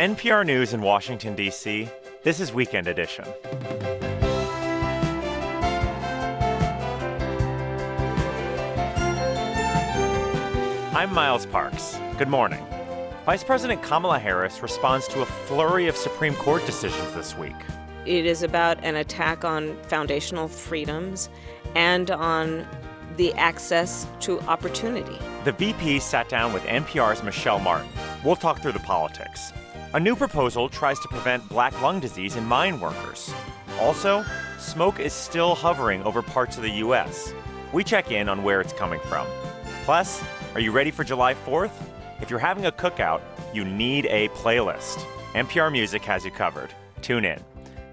NPR News in Washington, D.C., this is Weekend Edition. I'm Miles Parks. Good morning. Vice President Kamala Harris responds to a flurry of Supreme Court decisions this week. It is about an attack on foundational freedoms and on the access to opportunity. The VP sat down with NPR's Michelle Martin. We'll talk through the politics. A new proposal tries to prevent black lung disease in mine workers. Also, smoke is still hovering over parts of the U.S. We check in on where it's coming from. Plus, are you ready for July 4th? If you're having a cookout, you need a playlist. NPR Music has you covered. Tune in.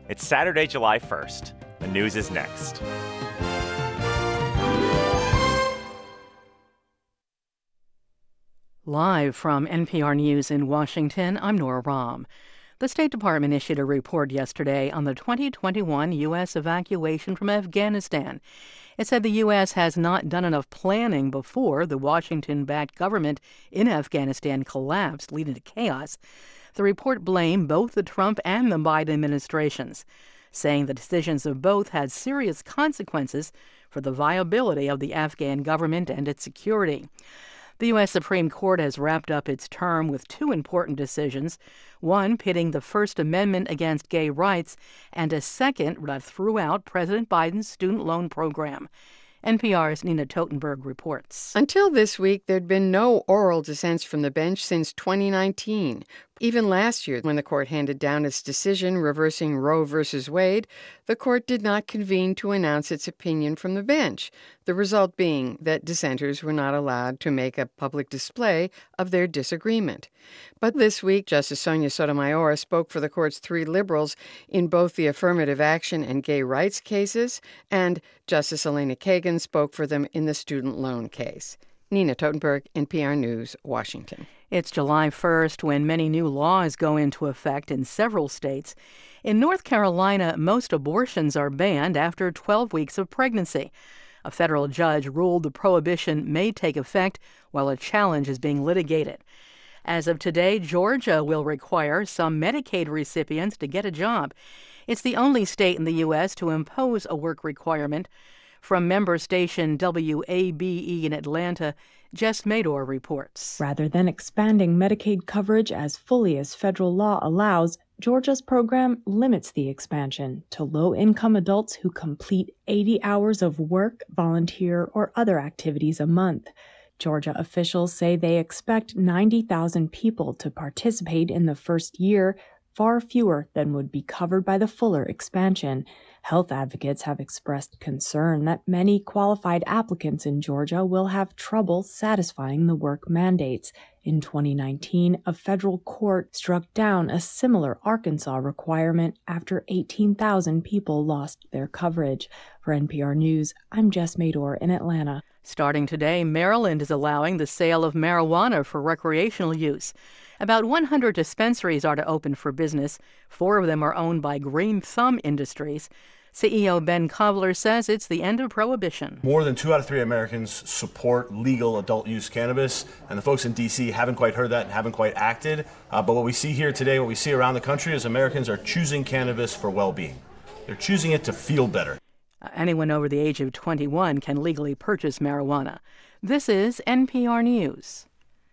It's Saturday, July 1st. The news is next. Live from NPR News in Washington, I'm Nora Raum. The State Department issued a report yesterday on the 2021 U.S. evacuation from Afghanistan. It said the U.S. has not done enough planning before the Washington backed government in Afghanistan collapsed, leading to chaos. The report blamed both the Trump and the Biden administrations, saying the decisions of both had serious consequences for the viability of the Afghan government and its security. The U.S. Supreme Court has wrapped up its term with two important decisions one pitting the First Amendment against gay rights, and a second that threw out President Biden's student loan program. NPR's Nina Totenberg reports. Until this week, there'd been no oral dissents from the bench since 2019. Even last year, when the court handed down its decision reversing Roe v. Wade, the court did not convene to announce its opinion from the bench, the result being that dissenters were not allowed to make a public display of their disagreement. But this week, Justice Sonia Sotomayor spoke for the court's three liberals in both the affirmative action and gay rights cases, and Justice Elena Kagan spoke for them in the student loan case. Nina Totenberg, NPR News, Washington. It's July 1st when many new laws go into effect in several states. In North Carolina, most abortions are banned after 12 weeks of pregnancy. A federal judge ruled the prohibition may take effect while a challenge is being litigated. As of today, Georgia will require some Medicaid recipients to get a job. It's the only state in the U.S. to impose a work requirement. From member station WABE in Atlanta, Jess Mador reports. Rather than expanding Medicaid coverage as fully as federal law allows, Georgia's program limits the expansion to low income adults who complete 80 hours of work, volunteer, or other activities a month. Georgia officials say they expect 90,000 people to participate in the first year, far fewer than would be covered by the fuller expansion. Health advocates have expressed concern that many qualified applicants in Georgia will have trouble satisfying the work mandates. In 2019, a federal court struck down a similar Arkansas requirement after 18,000 people lost their coverage. For NPR News, I'm Jess Mador in Atlanta. Starting today, Maryland is allowing the sale of marijuana for recreational use. About 100 dispensaries are to open for business. Four of them are owned by Green Thumb Industries. CEO Ben Kovler says it's the end of prohibition. More than two out of three Americans support legal adult use cannabis, and the folks in D.C. haven't quite heard that and haven't quite acted. Uh, but what we see here today, what we see around the country, is Americans are choosing cannabis for well being. They're choosing it to feel better. Uh, anyone over the age of 21 can legally purchase marijuana. This is NPR News.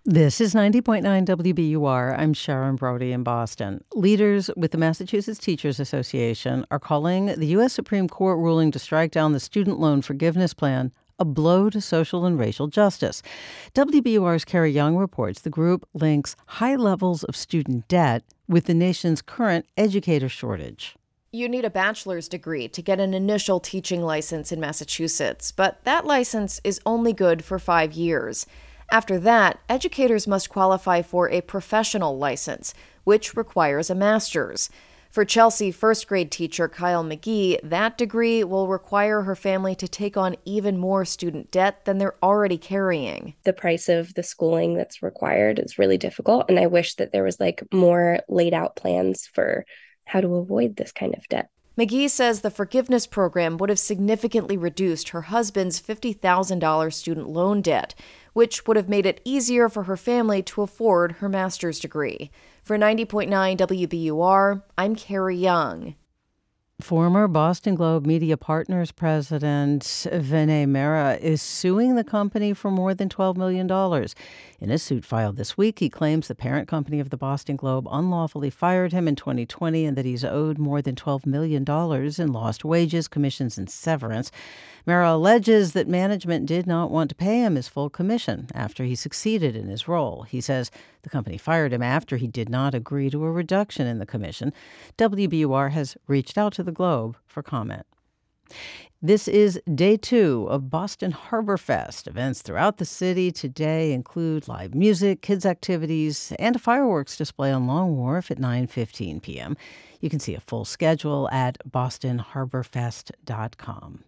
This is 90.9 WBUR. I'm Sharon Brody in Boston. Leaders with the Massachusetts Teachers Association are calling the U.S. Supreme Court ruling to strike down the student loan forgiveness plan a blow to social and racial justice. WBUR's Carrie Jung reports the group links high levels of student debt with the nation's current educator shortage. You need a bachelor's degree to get an initial teaching license in Massachusetts, but that license is only good for five years. After that, educators must qualify for a professional license, which requires a master's. For Chelsea first grade teacher Kyle McGee, that degree will require her family to take on even more student debt than they're already carrying. The price of the schooling that's required is really difficult, and I wish that there was like more laid out plans for how to avoid this kind of debt. McGee says the forgiveness program would have significantly reduced her husband's $50,000 student loan debt, which would have made it easier for her family to afford her master's degree. For 90.9 WBUR, I'm Carrie Jung. Former Boston Globe Media Partners president Vinay Mehra is suing the company for more than $12 million. In a suit filed this week, he claims the parent company of the Boston Globe unlawfully fired him in 2020 and that he's owed more than $12 million in lost wages, commissions, and severance. Mehra alleges that management did not want to pay him his full commission after he succeeded in his role. He says the company fired him after he did not agree to a reduction in the commission. WBUR has reached out to the Globe for comment. This is day two of Boston Harbor Fest. Events throughout the city today include live music, kids' activities, and a fireworks display on Long Wharf at 9:15 p.m. You can see a full schedule at bostonharborfest.com.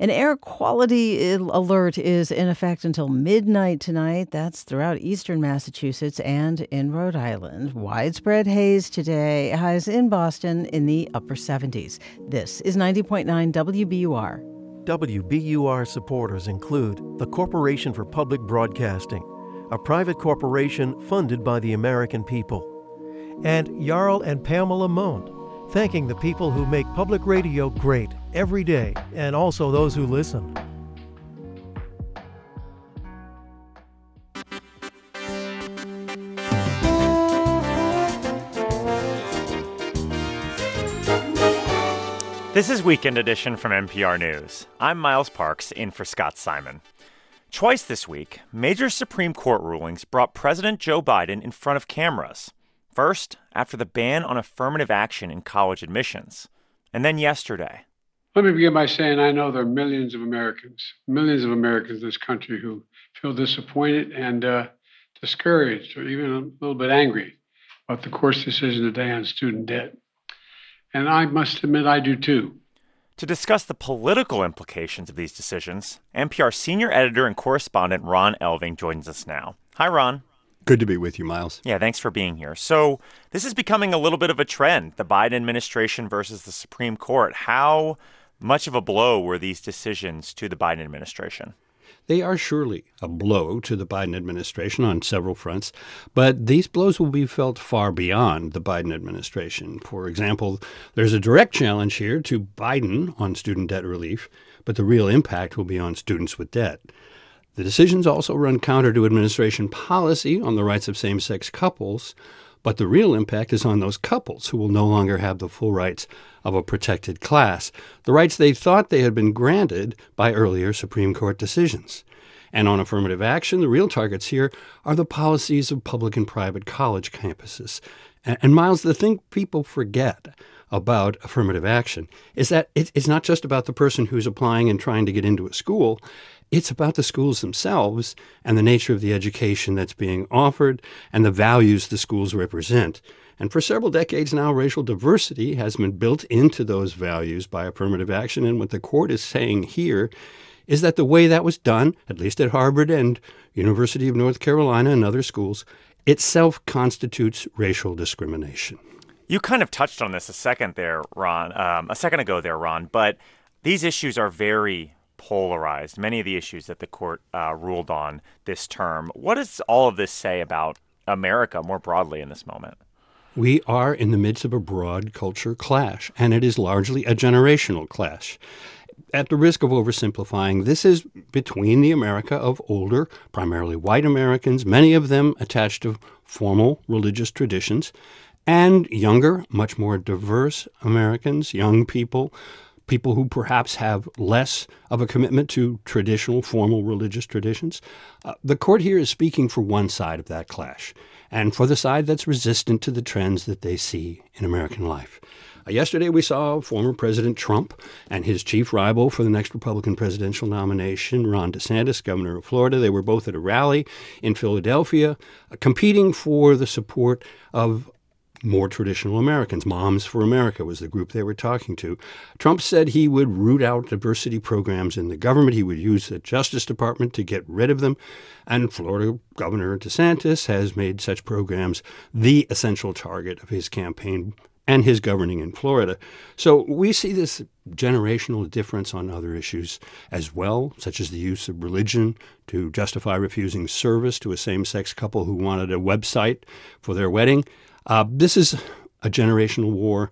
An air quality alert is in effect until midnight tonight. That's throughout eastern Massachusetts and in Rhode Island. Widespread haze today, highs in Boston in the upper 70s. This is 90.9 WBUR. WBUR supporters include the Corporation for Public Broadcasting, a private corporation funded by the American people, and Jarl and Pamela Mohn thanking the people who make public radio great every day and also those who listen. This is Weekend Edition from NPR News. I'm Miles Parks, in for Scott Simon. Twice this week, major Supreme Court rulings brought President Joe Biden in front of cameras. First, after the ban on affirmative action in college admissions, and then yesterday. Let me begin by saying I know there are millions of Americans, millions of Americans in this country who feel disappointed and uh, discouraged or even a little bit angry about the court's decision today on student debt. And I must admit, I do too. To discuss the political implications of these decisions, NPR senior editor and correspondent Ron Elving joins us now. Hi, Ron. Good to be with you, Miles. Yeah, thanks for being here. So, this is becoming a little bit of a trend the Biden administration versus the Supreme Court. How much of a blow were these decisions to the Biden administration? They are surely a blow to the Biden administration on several fronts, but these blows will be felt far beyond the Biden administration. For example, there's a direct challenge here to Biden on student debt relief, but the real impact will be on students with debt. The decisions also run counter to administration policy on the rights of same sex couples, but the real impact is on those couples who will no longer have the full rights of a protected class, the rights they thought they had been granted by earlier Supreme Court decisions. And on affirmative action, the real targets here are the policies of public and private college campuses. And, and Miles, the thing people forget about affirmative action is that it's not just about the person who's applying and trying to get into a school. It's about the schools themselves and the nature of the education that's being offered and the values the schools represent. And for several decades now, racial diversity has been built into those values by affirmative action. And what the court is saying here is that the way that was done, at least at Harvard and University of North Carolina and other schools, itself constitutes racial discrimination. You kind of touched on this a second there, Ron, um, a second ago there, Ron, but these issues are very polarized, many of the issues that the court uh, ruled on this term. What does all of this say about America more broadly in this moment? We are in the midst of a broad culture clash, and it is largely a generational clash. At the risk of oversimplifying, this is between the America of older, primarily white Americans, many of them attached to formal religious traditions, and younger, much more diverse Americans, young people people who perhaps have less of a commitment to traditional, formal religious traditions. Uh, the court here is speaking for one side of that clash, and for the side that's resistant to the trends that they see in American life. Uh, yesterday, we saw former President Trump and his chief rival for the next Republican presidential nomination, Ron DeSantis, governor of Florida. They were both at a rally in Philadelphia, uh, competing for the support of more traditional Americans. Moms for America was the group they were talking to. Trump said he would root out diversity programs in the government. He would use the Justice Department to get rid of them. And Florida Governor DeSantis has made such programs the essential target of his campaign and his governing in Florida. So we see this generational difference on other issues as well, such as the use of religion to justify refusing service to a same sex couple who wanted a website for their wedding. Uh, this is a generational war,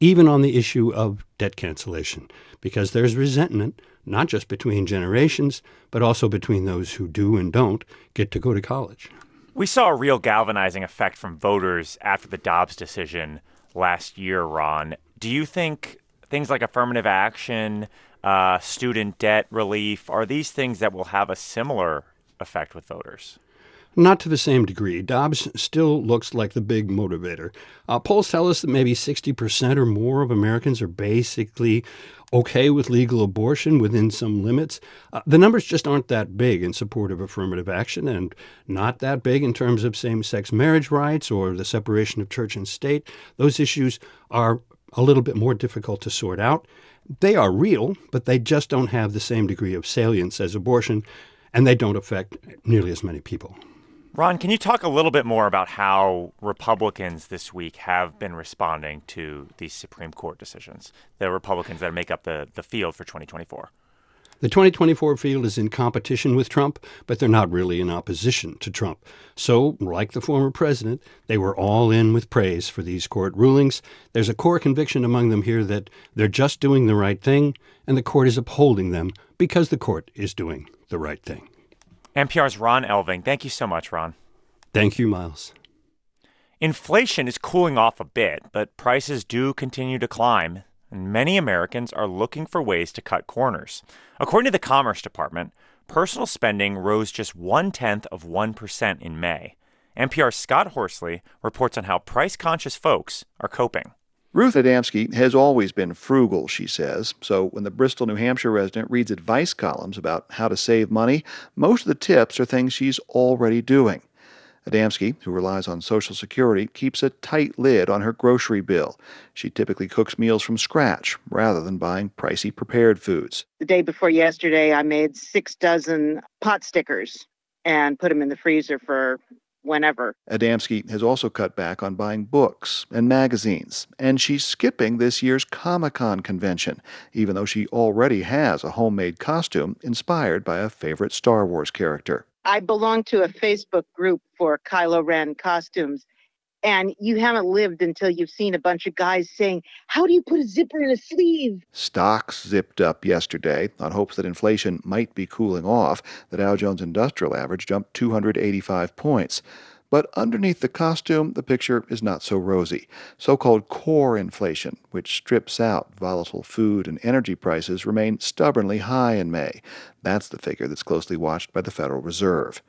even on the issue of debt cancellation, because there's resentment not just between generations, but also between those who do and don't get to go to college. We saw a real galvanizing effect from voters after the Dobbs decision last year, Ron. Do you think things like affirmative action, uh, student debt relief, are these things that will have a similar effect with voters? Not to the same degree. Dobbs still looks like the big motivator. Uh, polls tell us that maybe 60% or more of Americans are basically okay with legal abortion within some limits. Uh, the numbers just aren't that big in support of affirmative action and not that big in terms of same sex marriage rights or the separation of church and state. Those issues are a little bit more difficult to sort out. They are real, but they just don't have the same degree of salience as abortion, and they don't affect nearly as many people. Ron, can you talk a little bit more about how Republicans this week have been responding to these Supreme Court decisions, the Republicans that make up the, the field for 2024? The 2024 field is in competition with Trump, but they're not really in opposition to Trump. So, like the former president, they were all in with praise for these court rulings. There's a core conviction among them here that they're just doing the right thing, and the court is upholding them because the court is doing the right thing. NPR's Ron Elving. Thank you so much, Ron. Thank you, Miles. Inflation is cooling off a bit, but prices do continue to climb, and many Americans are looking for ways to cut corners. According to the Commerce Department, personal spending rose just one tenth of 1% in May. NPR's Scott Horsley reports on how price conscious folks are coping. Ruth Adamski has always been frugal, she says. So when the Bristol, New Hampshire resident reads advice columns about how to save money, most of the tips are things she's already doing. Adamski, who relies on Social Security, keeps a tight lid on her grocery bill. She typically cooks meals from scratch rather than buying pricey prepared foods. The day before yesterday, I made six dozen pot stickers and put them in the freezer for whenever. Adamski has also cut back on buying books and magazines, and she's skipping this year's Comic Con convention, even though she already has a homemade costume inspired by a favorite Star Wars character. I belong to a Facebook group for Kylo Ren costumes. And you haven't lived until you've seen a bunch of guys saying, How do you put a zipper in a sleeve? Stocks zipped up yesterday on hopes that inflation might be cooling off. The Dow Jones Industrial Average jumped 285 points. But underneath the costume, the picture is not so rosy. So called core inflation, which strips out volatile food and energy prices, remained stubbornly high in May. That's the figure that's closely watched by the Federal Reserve.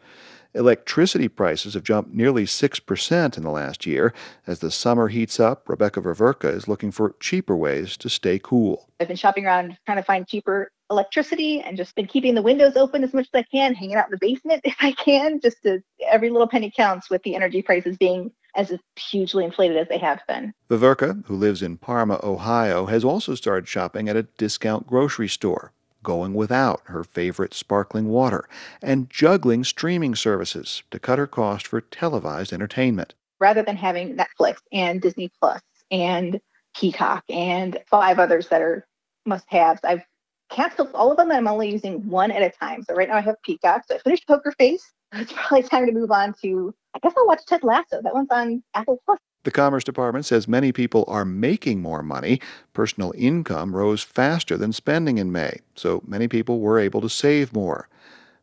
Electricity prices have jumped nearly 6% in the last year. As the summer heats up, Rebecca Veverka is looking for cheaper ways to stay cool. I've been shopping around trying to find cheaper electricity and just been keeping the windows open as much as I can, hanging out in the basement if I can, just to every little penny counts with the energy prices being as hugely inflated as they have been. Veverka, who lives in Parma, Ohio, has also started shopping at a discount grocery store going without her favorite sparkling water, and juggling streaming services to cut her cost for televised entertainment. Rather than having Netflix and Disney Plus and Peacock and five others that are must haves, I've canceled all of them and I'm only using one at a time. So right now I have Peacock. So I finished Poker Face. It's probably time to move on to, I guess I'll watch Ted Lasso. That one's on Apple Plus. The Commerce Department says many people are making more money. Personal income rose faster than spending in May, so many people were able to save more.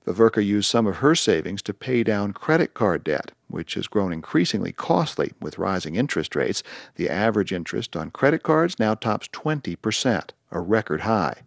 Veverka used some of her savings to pay down credit card debt, which has grown increasingly costly with rising interest rates. The average interest on credit cards now tops 20%, a record high.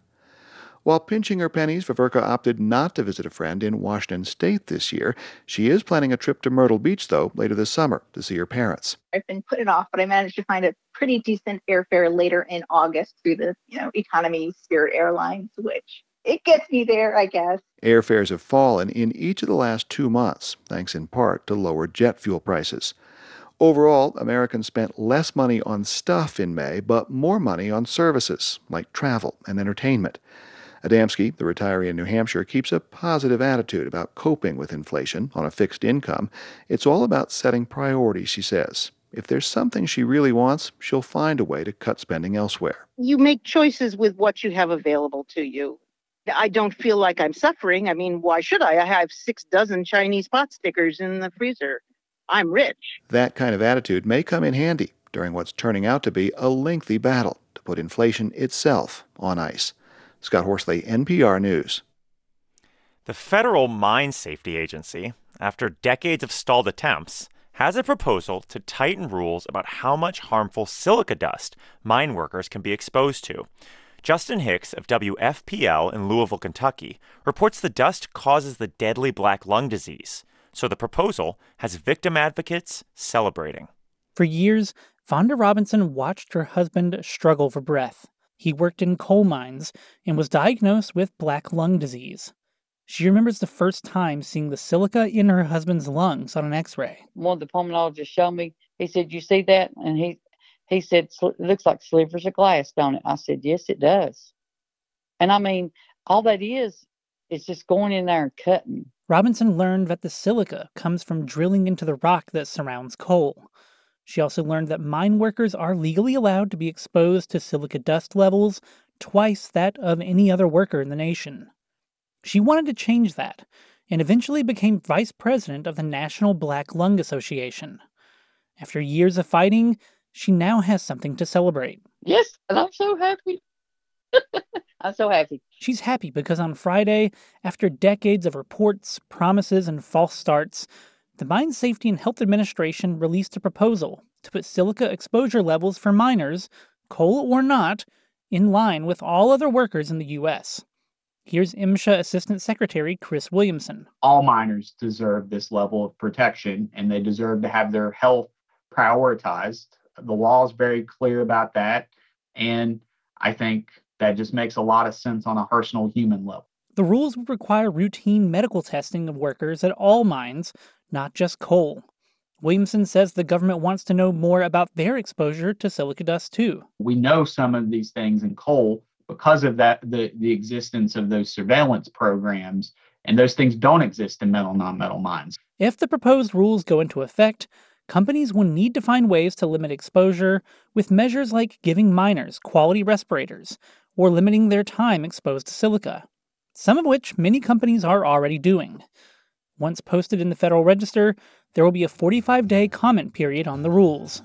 While pinching her pennies, Veverka opted not to visit a friend in Washington state this year. She is planning a trip to Myrtle Beach, though, later this summer to see her parents. I've been putting off, but I managed to find a pretty decent airfare later in August through the, you know, economy Spirit Airlines, which it gets me there, I guess. Airfares have fallen in each of the last two months, thanks in part to lower jet fuel prices. Overall, Americans spent less money on stuff in May, but more money on services like travel and entertainment. Adamski, the retiree in New Hampshire, keeps a positive attitude about coping with inflation on a fixed income. It's all about setting priorities, she says. if there's something she really wants, she'll find a way to cut spending elsewhere. You make choices with what you have available to you. I don't feel like I'm suffering. I mean, why should I? I have six dozen Chinese pot stickers in the freezer. I'm rich. That kind of attitude may come in handy during what's turning out to be a lengthy battle to put inflation itself on ice. Scott Horsley, NPR News. The Federal Mine Safety Agency, after decades of stalled attempts, has a proposal to tighten rules about how much harmful silica dust mine workers can be exposed to. Justin Hicks of WFPL in Louisville, Kentucky, reports the dust causes the deadly black lung disease. So the proposal has victim advocates celebrating. For years, Vonda Robinson watched her husband struggle for breath. He worked in coal mines and was diagnosed with black lung disease. She remembers the first time seeing the silica in her husband's lungs on an x-ray. One of the pulmonologists showed me. He said, "You see that?" And he he said, "It looks like slivers of glass, don't it?" I said, "Yes, it does." And I mean, all that is is just going in there and cutting. Robinson learned that the silica comes from drilling into the rock that surrounds coal. She also learned that mine workers are legally allowed to be exposed to silica dust levels twice that of any other worker in the nation. She wanted to change that and eventually became vice president of the National Black Lung Association. After years of fighting, she now has something to celebrate. Yes, and I'm so happy. I'm so happy. She's happy because on Friday, after decades of reports, promises, and false starts, the Mine Safety and Health Administration released a proposal to put silica exposure levels for miners, coal or not, in line with all other workers in the U.S. Here's MSHA Assistant Secretary Chris Williamson. All miners deserve this level of protection and they deserve to have their health prioritized. The law is very clear about that. And I think that just makes a lot of sense on a personal human level. The rules would require routine medical testing of workers at all mines, not just coal. Williamson says the government wants to know more about their exposure to silica dust, too. We know some of these things in coal because of that the the existence of those surveillance programs and those things don't exist in metal non-metal mines. If the proposed rules go into effect, companies will need to find ways to limit exposure with measures like giving miners quality respirators or limiting their time exposed to silica, some of which many companies are already doing. Once posted in the Federal Register, there will be a 45 day comment period on the rules.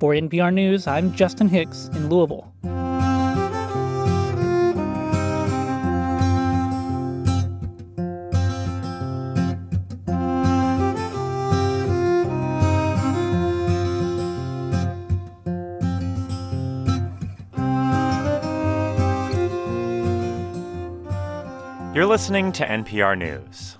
For NPR News, I'm Justin Hicks in Louisville. You're listening to NPR News.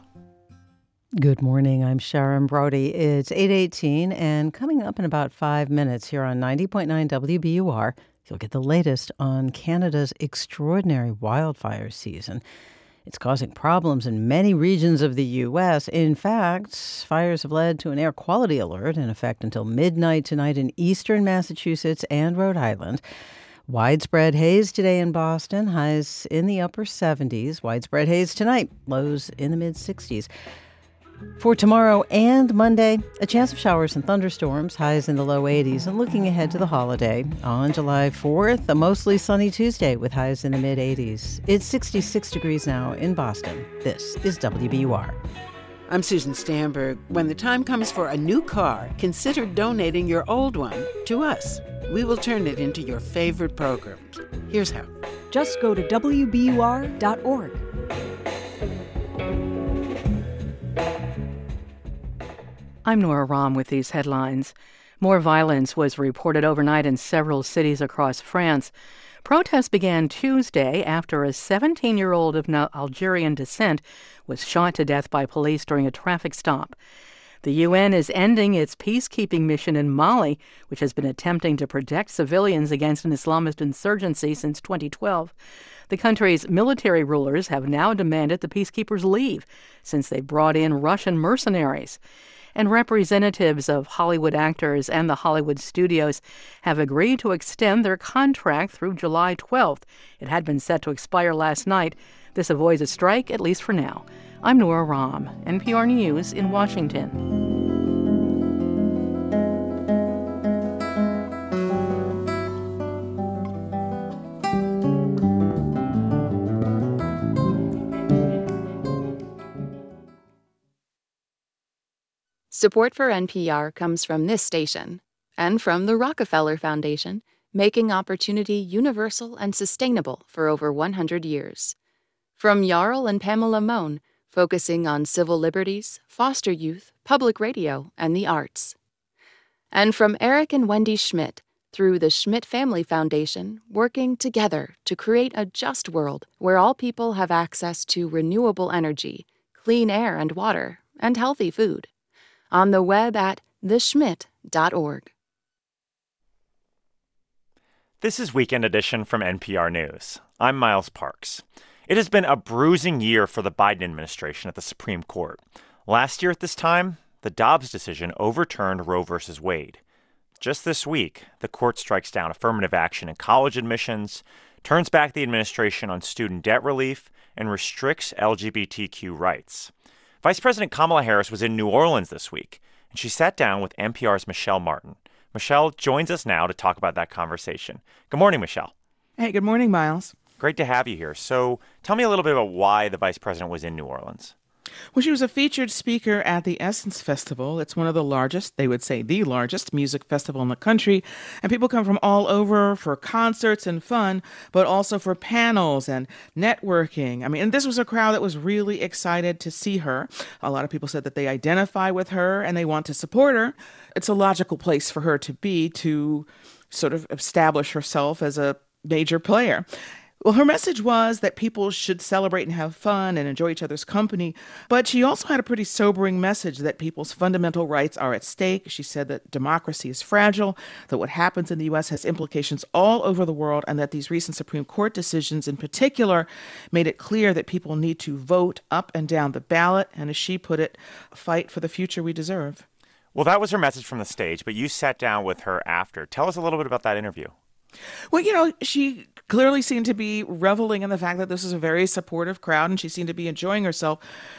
Good morning. I'm Sharon Brody. It's 8:18 and coming up in about 5 minutes here on 90.9 WBUR, you'll get the latest on Canada's extraordinary wildfire season. It's causing problems in many regions of the U.S. In fact, fires have led to an air quality alert in effect until midnight tonight in eastern Massachusetts and Rhode Island. Widespread haze today in Boston, highs in the upper 70s. Widespread haze tonight, lows in the mid 60s. For tomorrow and Monday, a chance of showers and thunderstorms, highs in the low 80s. And looking ahead to the holiday, on July 4th, a mostly sunny Tuesday with highs in the mid 80s. It's 66 degrees now in Boston. This is WBUR. I'm Susan Stamberg. When the time comes for a new car, consider donating your old one to us. We will turn it into your favorite programs. Here's how. Just go to WBUR.org. I'm Nora Raum with these headlines. More violence was reported overnight in several cities across France. Protests began Tuesday after a 17 year old of Algerian descent was shot to death by police during a traffic stop. The UN is ending its peacekeeping mission in Mali, which has been attempting to protect civilians against an Islamist insurgency since 2012. The country's military rulers have now demanded the peacekeepers leave since they brought in Russian mercenaries. And representatives of Hollywood actors and the Hollywood studios have agreed to extend their contract through July 12th. It had been set to expire last night. This avoids a strike, at least for now. I'm Nora Raum, NPR News in Washington. Support for NPR comes from this station and from the Rockefeller Foundation, making opportunity universal and sustainable for over 100 years. From Jarl and Pamela Mohn, focusing on civil liberties, foster youth, public radio, and the arts. And from Eric and Wendy Schmidt, through the Schmidt Family Foundation, working together to create a just world where all people have access to renewable energy, clean air and water, and healthy food. On the web at theschmidt.org. This is Weekend Edition from NPR News. I'm Miles Parks. It has been a bruising year for the Biden administration at the Supreme Court. Last year at this time, the Dobbs decision overturned Roe v. Wade. Just this week, the court strikes down affirmative action in college admissions, turns back the administration on student debt relief, and restricts LGBTQ rights. Vice President Kamala Harris was in New Orleans this week, and she sat down with NPR's Michelle Martin. Michelle joins us now to talk about that conversation. Good morning, Michelle. Hey, good morning, Miles. Great to have you here. So, tell me a little bit about why the vice president was in New Orleans. Well, she was a featured speaker at the Essence Festival. It's one of the largest, they would say the largest, music festival in the country. And people come from all over for concerts and fun, but also for panels and networking. I mean, and this was a crowd that was really excited to see her. A lot of people said that they identify with her and they want to support her. It's a logical place for her to be to sort of establish herself as a major player. Well, her message was that people should celebrate and have fun and enjoy each other's company. But she also had a pretty sobering message that people's fundamental rights are at stake. She said that democracy is fragile, that what happens in the U.S. has implications all over the world, and that these recent Supreme Court decisions in particular made it clear that people need to vote up and down the ballot, and as she put it, fight for the future we deserve. Well, that was her message from the stage, but you sat down with her after. Tell us a little bit about that interview. Well, you know, she clearly seemed to be reveling in the fact that this is a very supportive crowd and she seemed to be enjoying herself.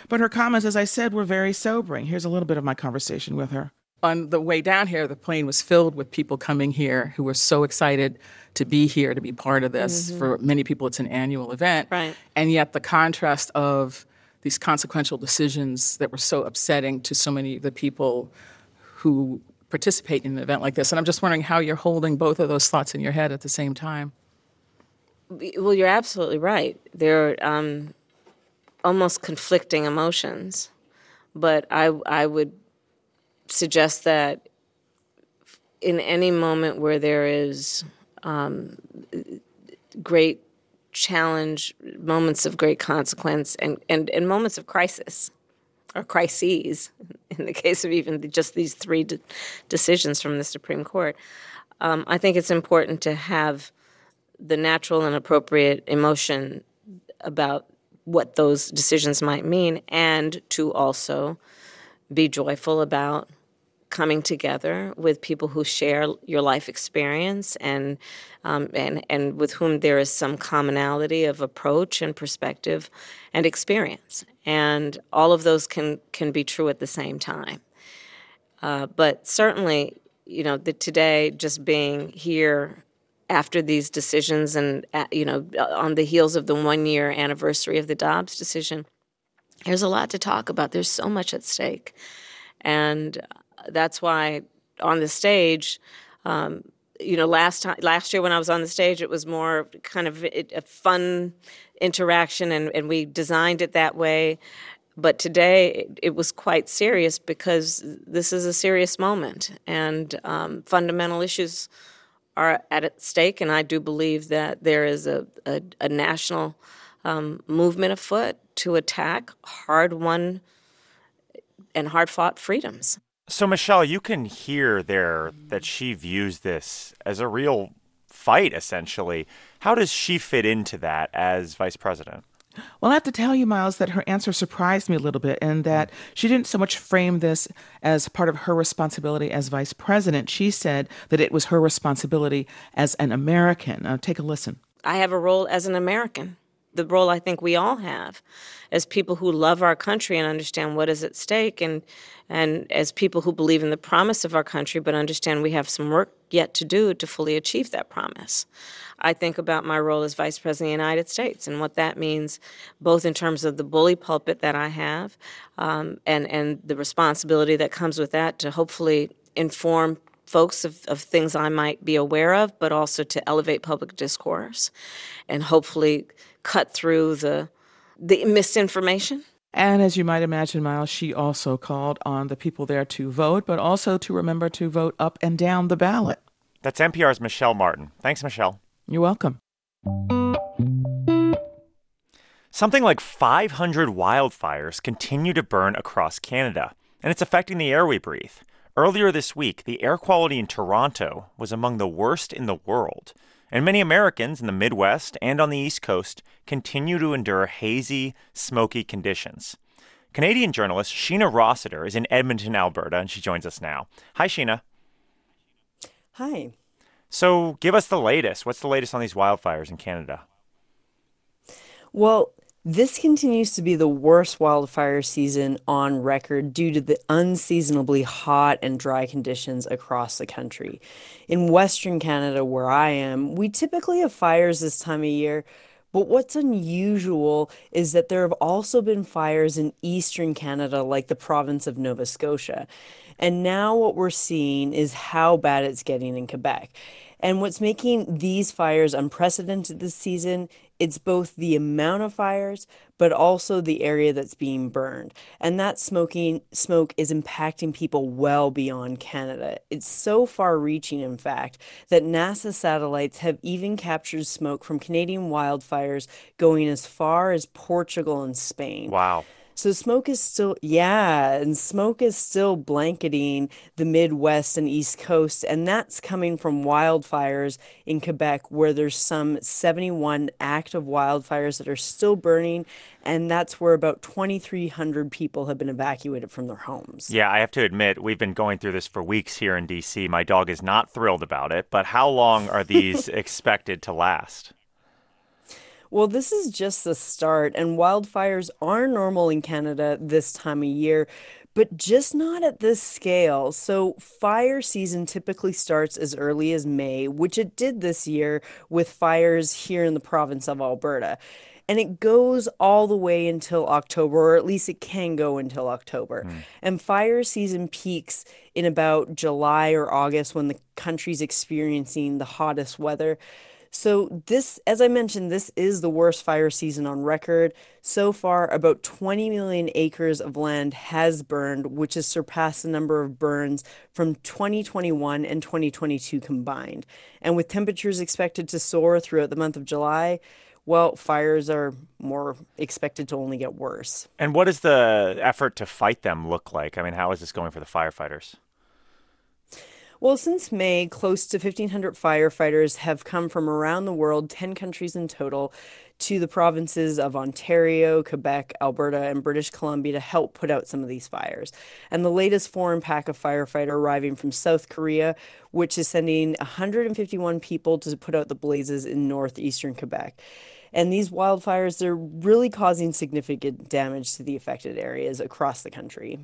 But her comments, as I said, were very sobering. Here's a little bit of my conversation with her. On the way down here, the plane was filled with people coming here who were so excited to be here, to be part of this. Mm-hmm. For many people, it's an annual event. Right. And yet, the contrast of these consequential decisions that were so upsetting to so many of the people who participate in an event like this. And I'm just wondering how you're holding both of those thoughts in your head at the same time. Well, you're absolutely right. They're um, almost conflicting emotions, but I I would suggest that in any moment where there is um, great challenge, moments of great consequence, and, and, and moments of crisis or crises, in the case of even just these three de- decisions from the Supreme Court, um, I think it's important to have the natural and appropriate emotion about what those decisions might mean and to also be joyful about coming together with people who share your life experience and um, and and with whom there is some commonality of approach and perspective and experience. And all of those can can be true at the same time. Uh, but certainly you know the today just being here after these decisions and uh, you know on the heels of the one year anniversary of the Dobbs decision there's a lot to talk about. There's so much at stake. And that's why on the stage um, you know last time last year when i was on the stage it was more kind of a, fun interaction and, and we designed it that way. But today it, it was quite serious because this is a serious moment and um, fundamental issues are at stake, and I do believe that there is a, a, a national um, movement afoot to attack hard won and hard fought freedoms. So, Michelle, you can hear there that she views this as a real fight, essentially. How does she fit into that as vice president? Well, I have to tell you, Miles, that her answer surprised me a little bit and that she didn't so much frame this as part of her responsibility as vice president. She said that it was her responsibility as an American. Uh, take a listen. I have a role as an American the role I think we all have as people who love our country and understand what is at stake and and as people who believe in the promise of our country but understand we have some work yet to do to fully achieve that promise. I think about my role as Vice President of the United States and what that means, both in terms of the bully pulpit that I have um, and, and the responsibility that comes with that to hopefully inform folks of, of things I might be aware of, but also to elevate public discourse and hopefully cut through the, the misinformation. And as you might imagine, Miles, she also called on the people there to vote, but also to remember to vote up and down the ballot. That's NPR's Michelle Martin. Thanks, Michelle. You're welcome. Something like 500 wildfires continue to burn across Canada, and it's affecting the air we breathe. Earlier this week, the air quality in Toronto was among the worst in the world, and many Americans in the Midwest and on the East Coast continue to endure hazy, smoky conditions. Canadian journalist Sheena Rossiter is in Edmonton, Alberta, and she joins us now. Hi, Sheena. Hi. So, give us the latest. What's the latest on these wildfires in Canada? Well, this continues to be the worst wildfire season on record due to the unseasonably hot and dry conditions across the country. In Western Canada, where I am, we typically have fires this time of year, but what's unusual is that there have also been fires in Eastern Canada, like the province of Nova Scotia. And now what we're seeing is how bad it's getting in Quebec. And what's making these fires unprecedented this season, it's both the amount of fires, but also the area that's being burned. And that smoking smoke is impacting people well beyond Canada. It's so far reaching, in fact, that NASA satellites have even captured smoke from Canadian wildfires going as far as Portugal and Spain. Wow. So smoke is still, yeah, and smoke is still blanketing the Midwest and East Coast, and that's coming from wildfires in Quebec, where there's some 71 active wildfires that are still burning, and that's where about 2,300 people have been evacuated from their homes. Yeah, I have to admit, we've been going through this for weeks here in D.C. My dog is not thrilled about it, but how long are these expected to last? Well, this is just the start, and wildfires are normal in Canada this time of year, but just not at this scale. So, fire season typically starts as early as May, which it did this year with fires here in the province of Alberta. And it goes all the way until October, or at least it can go until October. Mm. And fire season peaks in about July or August when the country's experiencing the hottest weather. So, this, as I mentioned, this is the worst fire season on record. So far, about 20 million acres of land has burned, which has surpassed the number of burns from 2021 and 2022 combined. And with temperatures expected to soar throughout the month of July, well, fires are more expected to only get worse. And what does the effort to fight them look like? I mean, how is this going for the firefighters? Well, since May, close to 1,500 firefighters have come from around the world, 10 countries in total, to the provinces of Ontario, Quebec, Alberta, and British Columbia to help put out some of these fires. And the latest foreign pack of firefighter arriving from South Korea, which is sending 151 people to put out the blazes in northeastern Quebec. And these wildfires, they're really causing significant damage to the affected areas across the country.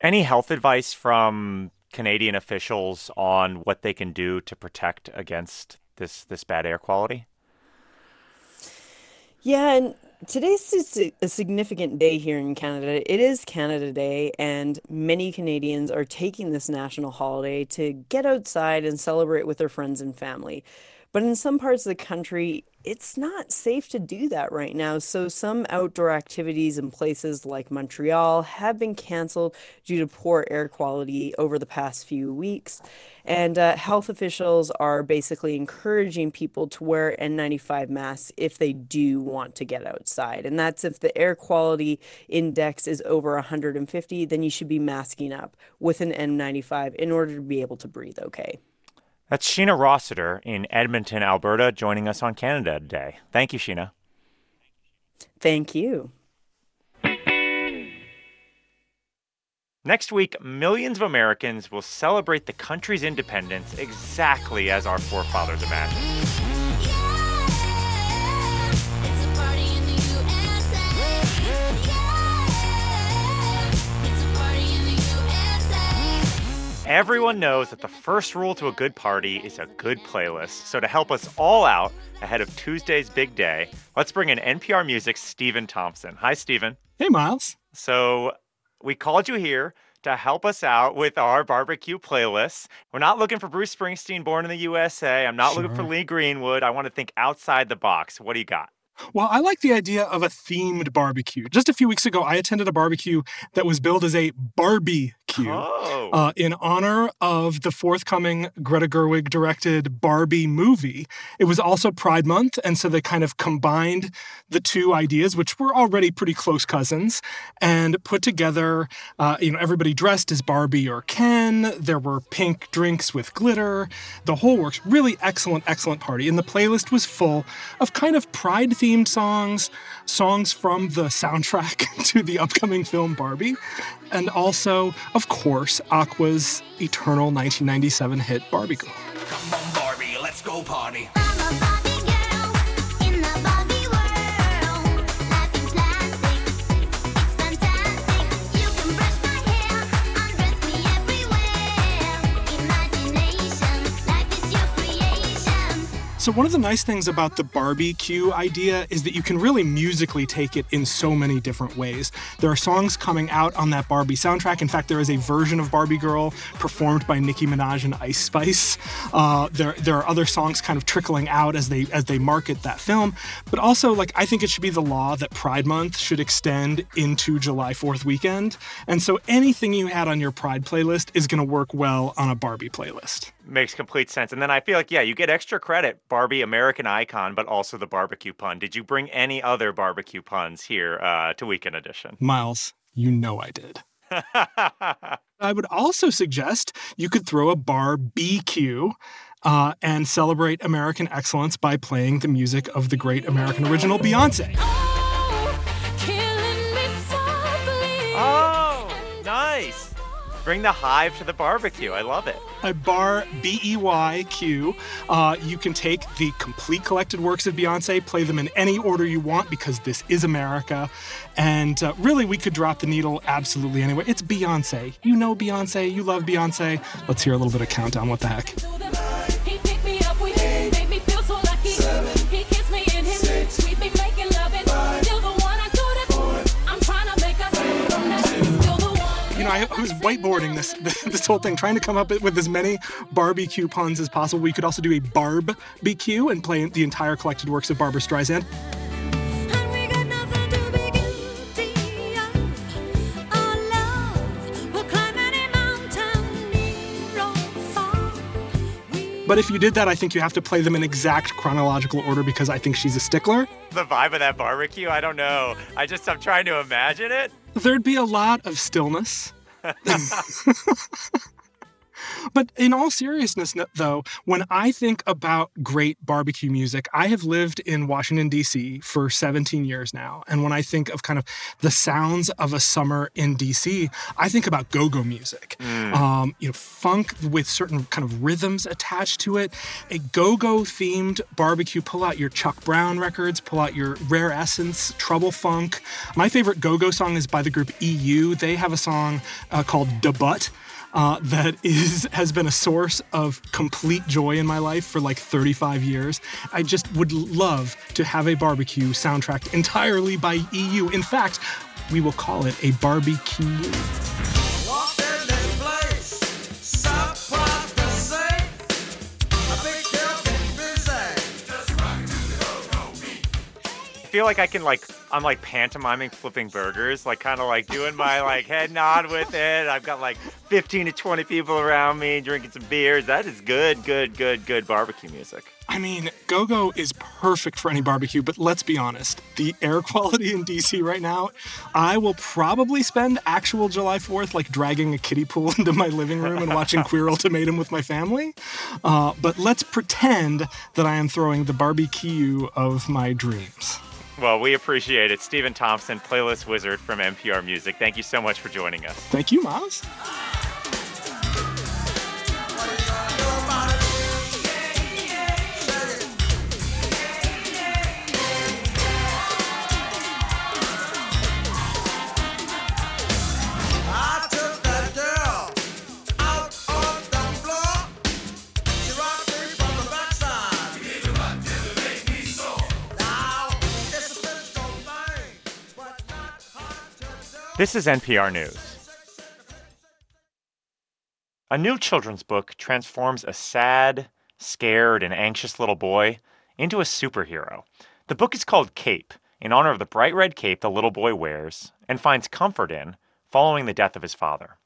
Any health advice from Canadian officials on what they can do to protect against this this bad air quality? Yeah, and today's a significant day here in Canada. It is Canada Day, and many Canadians are taking this national holiday to get outside and celebrate with their friends and family. But in some parts of the country, it's not safe to do that right now. So some outdoor activities in places like Montreal have been canceled due to poor air quality over the past few weeks. And uh, health officials are basically encouraging people to wear N95 masks if they do want to get outside. And that's if the air quality index is over 150, then you should be masking up with an N95 in order to be able to breathe okay. That's Sheena Rossiter in Edmonton, Alberta, joining us on Canada Day. Thank you, Sheena. Thank you. Next week, millions of Americans will celebrate the country's independence exactly as our forefathers imagined. Everyone knows that the first rule to a good party is a good playlist. So, to help us all out ahead of Tuesday's big day, let's bring in NPR Music's Stephen Thompson. Hi, Stephen. Hey, Miles. So, we called you here to help us out with our barbecue playlists. We're not looking for Bruce Springsteen, Born in the USA. I'm not looking for Lee Greenwood. I want to think outside the box. What do you got? Well, I like the idea of a themed barbecue. Just a few weeks ago, I attended a barbecue that was billed as a barbecue Oh. uh, in honor of the forthcoming Greta Gerwig directed Barbie movie. It was also Pride Month, and so they kind of combined the two ideas, which were already pretty close cousins, and put together, uh, you know, everybody dressed as Barbie or Ken. There were pink drinks with glitter, the whole works. Really excellent, excellent party. And the playlist was full of kind of Pride themed songs, songs from the soundtrack to the upcoming film Barbie, and also, of course, Aqua's eternal 1997 hit Barbie Girl. Barbie, let's go party. So, one of the nice things about the barbecue idea is that you can really musically take it in so many different ways. There are songs coming out on that Barbie soundtrack. In fact, there is a version of Barbie Girl performed by Nicki Minaj and Ice Spice. Uh, there, there are other songs kind of trickling out as they as they market that film. But also, like I think it should be the law that Pride Month should extend into July 4th weekend. And so, anything you had on your Pride playlist is going to work well on a Barbie playlist. Makes complete sense. And then I feel like, yeah, you get extra credit, Barbie American icon, but also the barbecue pun. Did you bring any other barbecue puns here uh, to Weekend Edition? Miles, you know I did. I would also suggest you could throw a bar BQ uh, and celebrate American excellence by playing the music of the great American original Beyonce. Bring the hive to the barbecue. I love it. A bar B E Y Q. Uh, you can take the complete collected works of Beyonce, play them in any order you want because this is America. And uh, really, we could drop the needle absolutely anywhere. It's Beyonce. You know Beyonce. You love Beyonce. Let's hear a little bit of countdown. What the heck? You know, I, I was whiteboarding this this whole thing, trying to come up with as many barbecue puns as possible. We could also do a barb BQ and play the entire collected works of Barbra Streisand. But if you did that, I think you have to play them in exact chronological order because I think she's a stickler. The vibe of that barbecue, I don't know. I just, I'm trying to imagine it. There'd be a lot of stillness. But in all seriousness, though, when I think about great barbecue music, I have lived in Washington, D.C. for 17 years now. And when I think of kind of the sounds of a summer in D.C., I think about go go music. Um, you know, funk with certain kind of rhythms attached to it. A go go themed barbecue, pull out your Chuck Brown records, pull out your Rare Essence, Trouble Funk. My favorite go go song is by the group EU. They have a song uh, called Da Butt uh, that is has been a source of complete joy in my life for like 35 years. I just would love to have a barbecue soundtracked entirely by EU. In fact, we will call it a barbecue. Feel like I can like I'm like pantomiming flipping burgers, like kind of like doing my like head nod with it. I've got like 15 to 20 people around me drinking some beers. That is good, good, good, good barbecue music. I mean, go go is perfect for any barbecue, but let's be honest. The air quality in DC right now, I will probably spend actual July 4th like dragging a kiddie pool into my living room and watching Queer Ultimatum with my family. Uh, but let's pretend that I am throwing the barbecue of my dreams. Well, we appreciate it. Stephen Thompson, playlist wizard from NPR Music. Thank you so much for joining us. Thank you, Miles. This is NPR News. A new children's book transforms a sad, scared, and anxious little boy into a superhero. The book is called Cape, in honor of the bright red cape the little boy wears and finds comfort in following the death of his father.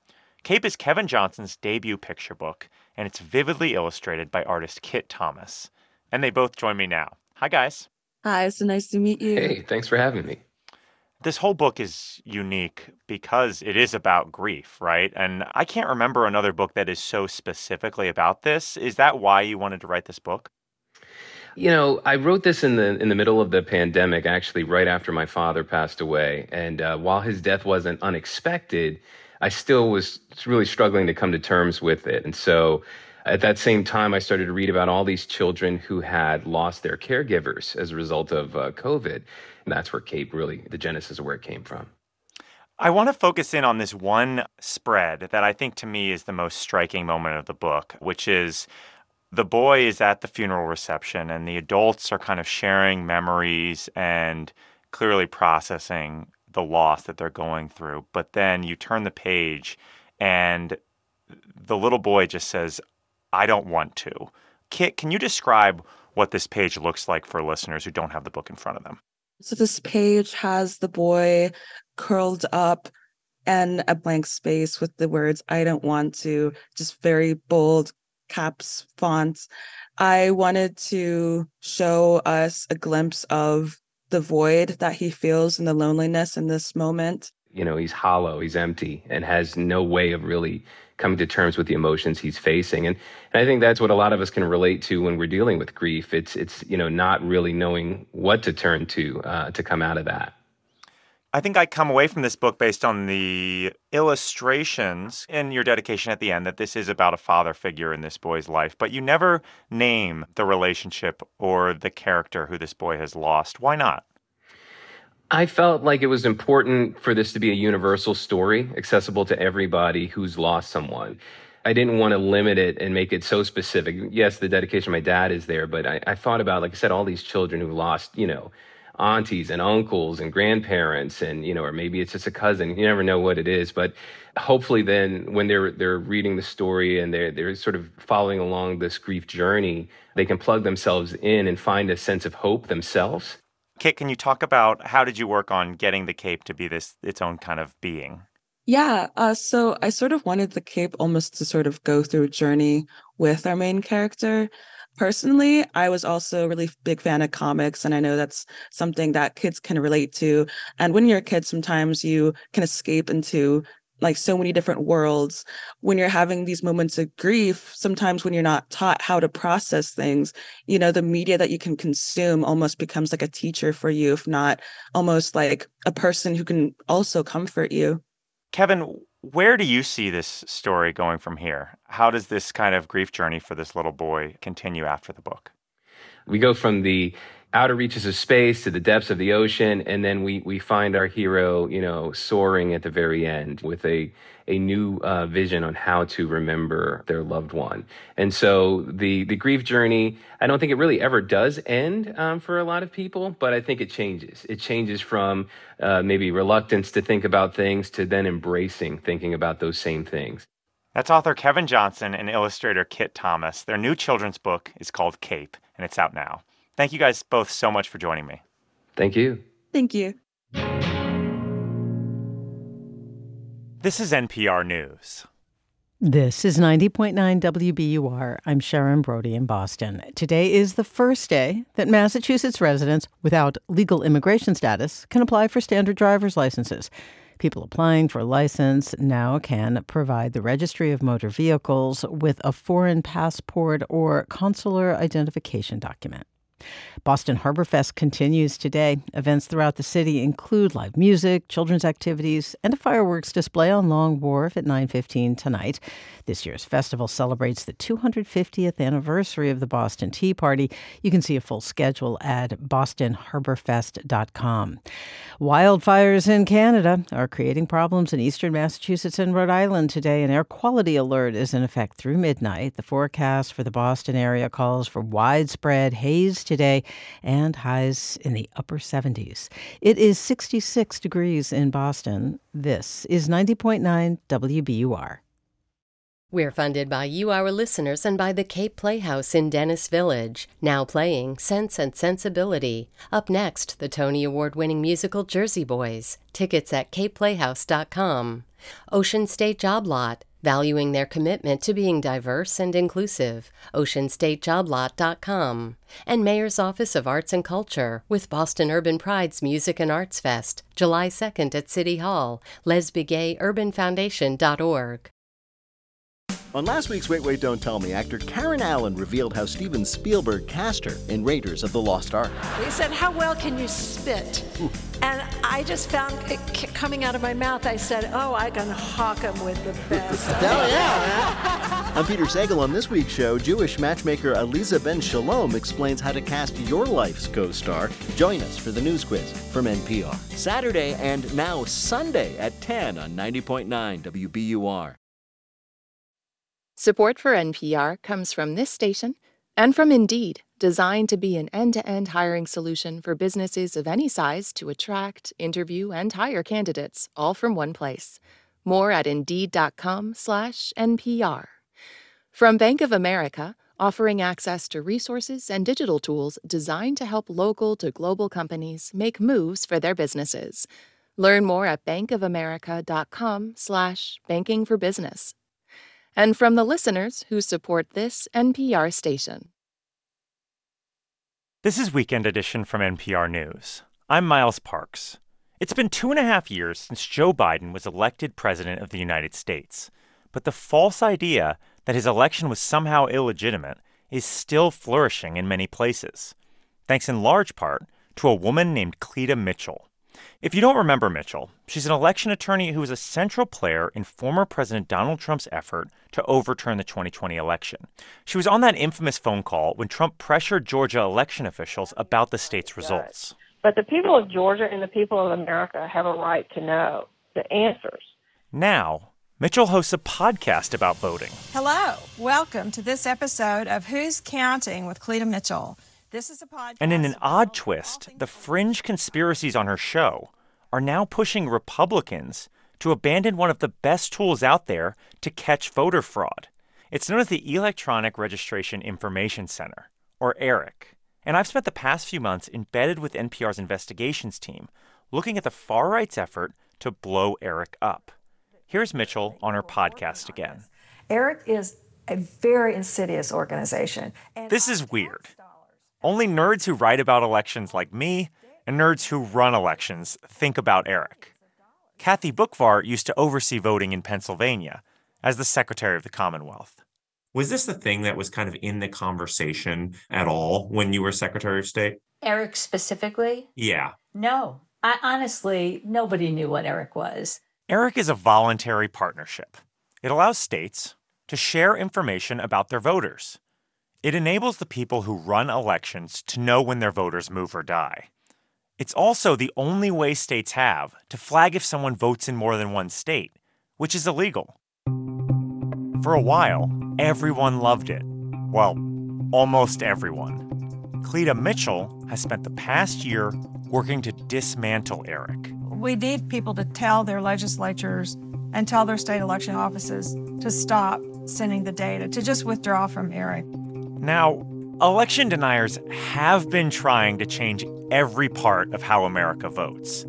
Cape is Kevin Johnson's debut picture book, and it's vividly illustrated by artist Kit Thomas. And they both join me now. Hi, guys. Hi, it's so nice to meet you. Hey, thanks for having me. This whole book is unique because it is about grief, right? And I can't remember another book that is so specifically about this. Is that why you wanted to write this book? You know, I wrote this in the in the middle of the pandemic, actually, right after my father passed away. And uh, while his death wasn't unexpected, I still was really struggling to come to terms with it. And so, at that same time, I started to read about all these children who had lost their caregivers as a result of uh, COVID. That's where Cape really, the genesis of where it came from. I want to focus in on this one spread that I think to me is the most striking moment of the book, which is the boy is at the funeral reception and the adults are kind of sharing memories and clearly processing the loss that they're going through. But then you turn the page and the little boy just says, I don't want to. Kit, can you describe what this page looks like for listeners who don't have the book in front of them? So this page has the boy curled up and a blank space with the words I don't want to, just very bold, caps font. I wanted to show us a glimpse of the void that he feels and the loneliness in this moment. You know, he's hollow, he's empty, and has no way of really coming to terms with the emotions he's facing. And, and I think that's what a lot of us can relate to when we're dealing with grief. It's it's you know not really knowing what to turn to uh, to come out of that. I think I come away from this book based on the illustrations and your dedication at the end that this is about a father figure in this boy's life, but you never name the relationship or the character who this boy has lost. Why not? I felt like it was important for this to be a universal story, accessible to everybody who's lost someone. I didn't want to limit it and make it so specific. Yes, the dedication of my dad is there, but I, I thought about, like I said, all these children who lost, you know, aunties and uncles and grandparents and you know or maybe it's just a cousin you never know what it is but hopefully then when they're they're reading the story and they're they're sort of following along this grief journey they can plug themselves in and find a sense of hope themselves kit can you talk about how did you work on getting the cape to be this its own kind of being yeah uh, so i sort of wanted the cape almost to sort of go through a journey with our main character Personally, I was also a really big fan of comics, and I know that's something that kids can relate to. And when you're a kid, sometimes you can escape into like so many different worlds. When you're having these moments of grief, sometimes when you're not taught how to process things, you know, the media that you can consume almost becomes like a teacher for you, if not almost like a person who can also comfort you. Kevin, where do you see this story going from here? How does this kind of grief journey for this little boy continue after the book? We go from the outer reaches of space to the depths of the ocean, and then we we find our hero, you know, soaring at the very end with a a new uh, vision on how to remember their loved one. And so the the grief journey, I don't think it really ever does end um, for a lot of people, but I think it changes. It changes from uh, maybe reluctance to think about things to then embracing thinking about those same things. That's author Kevin Johnson and illustrator Kit Thomas. Their new children's book is called Cape, and it's out now. Thank you guys both so much for joining me. Thank you. Thank you. This is NPR News. This is 90.9 WBUR. I'm Sharon Brody in Boston. Today is the first day that Massachusetts residents without legal immigration status can apply for standard driver's licenses. People applying for a license now can provide the Registry of Motor Vehicles with a foreign passport or consular identification document. Boston Harbor Fest continues today. Events throughout the city include live music, children's activities, and a fireworks display on Long Wharf at 9:15 tonight. This year's festival celebrates the 250th anniversary of the Boston Tea Party. You can see a full schedule at bostonharborfest.com. Wildfires in Canada are creating problems in eastern Massachusetts and Rhode Island today. An air quality alert is in effect through midnight. The forecast for the Boston area calls for widespread haze today and highs in the upper 70s. It is 66 degrees in Boston. This is 90.9 WBUR. We're funded by you, our listeners, and by the Cape Playhouse in Dennis Village, now playing Sense and Sensibility. Up next, the Tony Award winning musical Jersey Boys. Tickets at capeplayhouse.com. Ocean State Job Lot, valuing their commitment to being diverse and inclusive. OceanStateJobLot.com. And Mayor's Office of Arts and Culture with Boston Urban Pride's Music and Arts Fest, July 2nd at City Hall. LesbigayUrbanFoundation.org. On last week's Wait, Wait, Don't Tell Me, actor Karen Allen revealed how Steven Spielberg cast her in Raiders of the Lost Ark. He said, How well can you spit? Ooh. And I just found it coming out of my mouth, I said, Oh, I can hawk him with the best. Hell yeah, I'm Peter Sagal. On this week's show, Jewish matchmaker Aleeza Ben Shalom explains how to cast your life's co star. Join us for the news quiz from NPR. Saturday and now Sunday at 10 on 90.9 WBUR. Support for NPR comes from this station and from Indeed, designed to be an end to end hiring solution for businesses of any size to attract, interview, and hire candidates all from one place. More at Indeed.com/slash NPR. From Bank of America, offering access to resources and digital tools designed to help local to global companies make moves for their businesses. Learn more at bankofamerica.com/slash banking for business and from the listeners who support this NPR station. This is Weekend Edition from NPR News. I'm Miles Parks. It's been two and a half years since Joe Biden was elected President of the United States, but the false idea that his election was somehow illegitimate is still flourishing in many places, thanks in large part to a woman named Cleta Mitchell. If you don't remember Mitchell, she's an election attorney who was a central player in former President Donald Trump's effort to overturn the 2020 election. She was on that infamous phone call when Trump pressured Georgia election officials about the state's results. But the people of Georgia and the people of America have a right to know the answers. Now, Mitchell hosts a podcast about voting. Hello, welcome to this episode of Who's Counting with Cleta Mitchell. This is a podcast. And in an odd twist, the fringe conspiracies on her show are now pushing Republicans to abandon one of the best tools out there to catch voter fraud. It's known as the Electronic Registration Information Center, or ERIC. And I've spent the past few months embedded with NPR's investigations team looking at the far right's effort to blow ERIC up. Here's Mitchell on her podcast again. ERIC is a very insidious organization. This is weird. Only nerds who write about elections like me and nerds who run elections think about ERIC. Kathy Boockvar used to oversee voting in Pennsylvania as the Secretary of the Commonwealth. Was this the thing that was kind of in the conversation at all when you were Secretary of State? ERIC specifically? Yeah. No. I honestly, nobody knew what ERIC was. ERIC is a voluntary partnership. It allows states to share information about their voters. It enables the people who run elections to know when their voters move or die. It's also the only way states have to flag if someone votes in more than one state, which is illegal. For a while, everyone loved it. Well, almost everyone. Cleta Mitchell has spent the past year working to dismantle ERIC. We need people to tell their legislatures and tell their state election offices to stop sending the data, to just withdraw from ERIC. Now, election deniers have been trying to change every part of how America votes.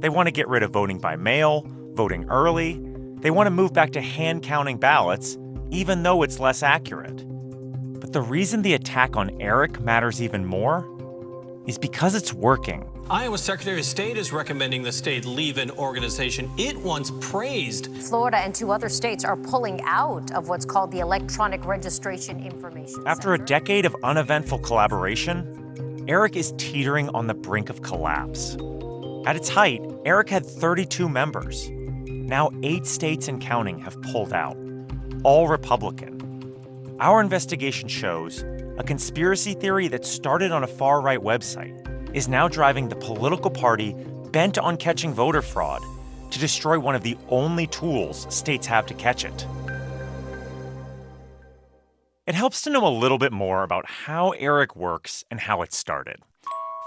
They want to get rid of voting by mail, voting early. They want to move back to hand counting ballots, even though it's less accurate. But the reason the attack on ERIC matters even more is because it's working. Iowa Secretary of State is recommending the state leave an organization it once praised. Florida and two other states are pulling out of what's called the Electronic Registration Information. After a decade of uneventful collaboration, ERIC is teetering on the brink of collapse. At its height, ERIC had 32 members. Now, eight states and counting have pulled out, all Republican. Our investigation shows a conspiracy theory that started on a far right website is now driving the political party bent on catching voter fraud to destroy one of the only tools states have to catch it. It helps to know a little bit more about how Eric works and how it started.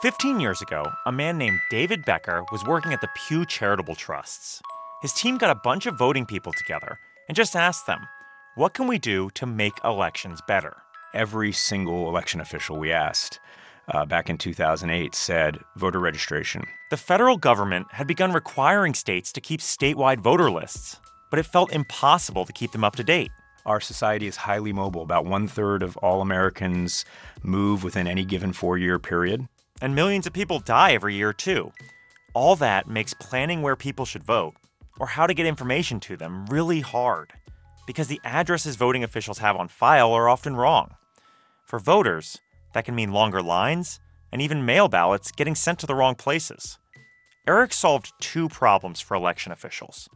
15 years ago, a man named David Becker was working at the Pew Charitable Trusts. His team got a bunch of voting people together and just asked them, What can we do to make elections better? Every single election official we asked uh, back in 2008 said voter registration. The federal government had begun requiring states to keep statewide voter lists, but it felt impossible to keep them up to date. Our society is highly mobile. About one third of all Americans move within any given four year period. And millions of people die every year, too. All that makes planning where people should vote or how to get information to them really hard because the addresses voting officials have on file are often wrong. For voters, that can mean longer lines and even mail ballots getting sent to the wrong places. Eric solved two problems for election officials.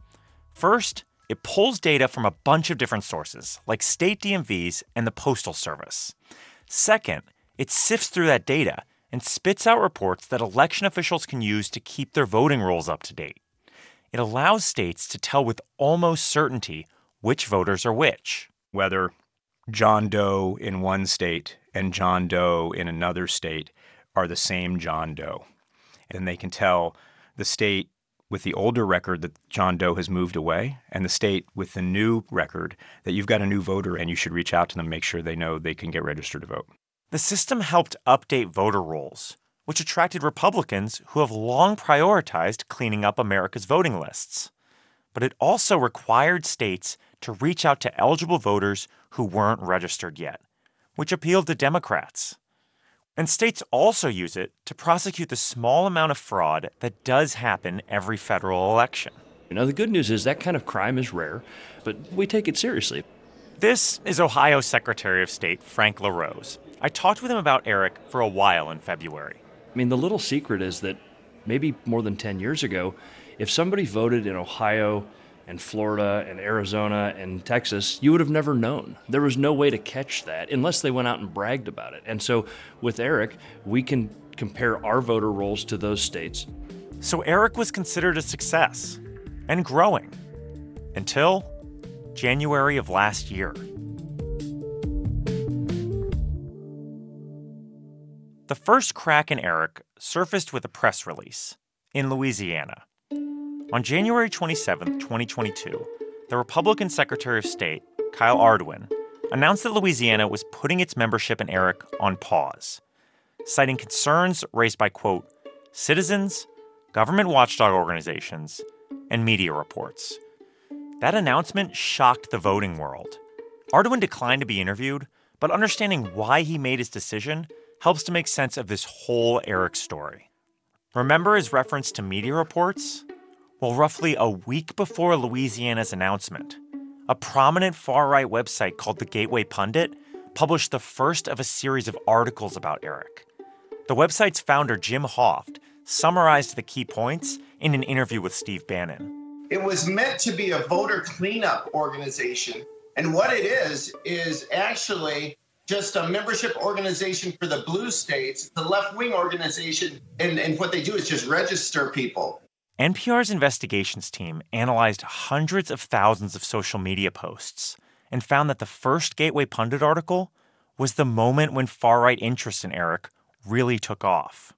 First, it pulls data from a bunch of different sources, like state DMVs and the Postal Service. Second, it sifts through that data and spits out reports that election officials can use to keep their voting rolls up to date. It allows states to tell with almost certainty which voters are which. Whether John Doe in one state and John Doe in another state are the same John Doe. And they can tell the state with the older record that John Doe has moved away and the state with the new record that you've got a new voter and you should reach out to them, make sure they know they can get registered to vote. The system helped update voter rolls, which attracted Republicans who have long prioritized cleaning up America's voting lists. But it also required states to reach out to eligible voters who weren't registered yet, which appealed to Democrats. And states also use it to prosecute the small amount of fraud that does happen every federal election. You know, the good news is that kind of crime is rare, but we take it seriously. This is Ohio Secretary of State Frank LaRose. I talked with him about Eric for a while in February. I mean, the little secret is that maybe more than 10 years ago, if somebody voted in Ohio and Florida and Arizona and Texas, you would have never known. There was no way to catch that unless they went out and bragged about it. And so with Eric, we can compare our voter rolls to those states. So Eric was considered a success and growing until January of last year. The first crack in Eric surfaced with a press release in Louisiana. On January 27, 2022, the Republican Secretary of State, Kyle Ardoin, announced that Louisiana was putting its membership in ERIC on pause, citing concerns raised by, quote, citizens, government watchdog organizations, and media reports. That announcement shocked the voting world. Ardoin declined to be interviewed, but understanding why he made his decision helps to make sense of this whole Eric story. Remember his reference to media reports? Well, roughly a week before Louisiana's announcement, a prominent far right website called the Gateway Pundit published the first of a series of articles about Eric. The website's founder, Jim Hoft, summarized the key points in an interview with Steve Bannon. It was meant to be a voter cleanup organization. And what it is, is actually just a membership organization for the blue states. It's a left wing organization. And, and what they do is just register people. NPR's investigations team analyzed hundreds of thousands of social media posts and found that the first Gateway Pundit article was the moment when far right interest in Eric really took off.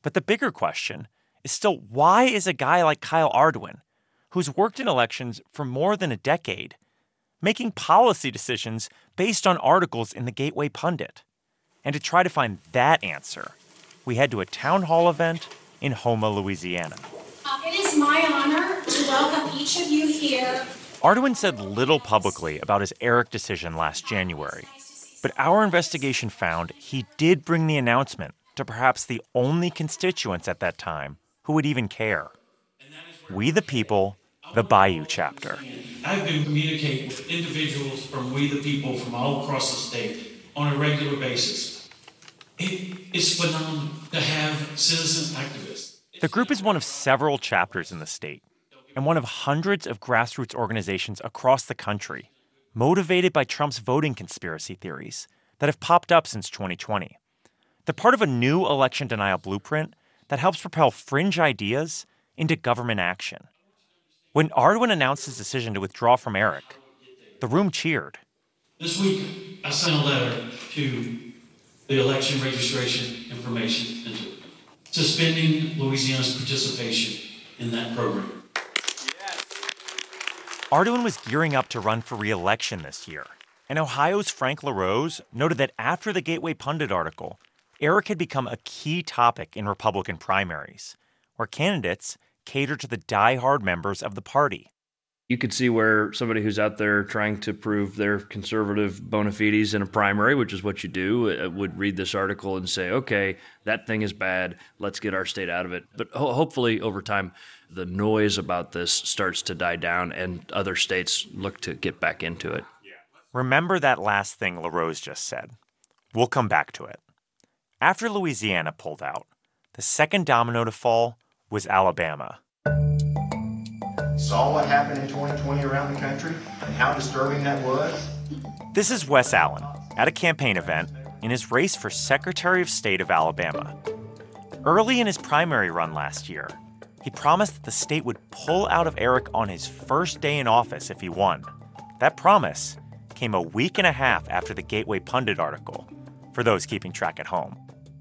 But the bigger question is still why is a guy like Kyle Ardoin, who's worked in elections for more than a decade, making policy decisions based on articles in the Gateway Pundit? And to try to find that answer, we head to a town hall event in Houma, Louisiana. It is my honor to welcome each of you here. Ardoin said little publicly about his Eric decision last January, but our investigation found he did bring the announcement to perhaps the only constituents at that time who would even care. We the People, the Bayou chapter. I've been communicating with individuals from We the People from all across the state on a regular basis. It is phenomenal to have citizen activists. The group is one of several chapters in the state and one of hundreds of grassroots organizations across the country motivated by Trump's voting conspiracy theories that have popped up since 2020. They're part of a new election denial blueprint that helps propel fringe ideas into government action. When Ardoin announced his decision to withdraw from Eric, the room cheered. This week, I sent a letter to the Election Registration Information suspending Louisiana's participation in that program. Ardoin was gearing up to run for re election this year, and Ohio's Frank LaRose noted that after the Gateway Pundit article, Eric had become a key topic in Republican primaries, where candidates cater to the die-hard members of the party. You could see where somebody who's out there trying to prove their conservative bona fides in a primary, which is what you do, uh, would read this article and say, okay, that thing is bad. Let's get our state out of it. But ho- hopefully, over time, the noise about this starts to die down and other states look to get back into it. Remember that last thing LaRose just said. We'll come back to it. After Louisiana pulled out, the second domino to fall was Alabama. Saw what happened in 2020 around the country and how disturbing that was. This is Wes Allen at a campaign event in his race for Secretary of State of Alabama. Early in his primary run last year, he promised that the state would pull out of Eric on his first day in office if he won. That promise came a week and a half after the Gateway Pundit article, for those keeping track at home.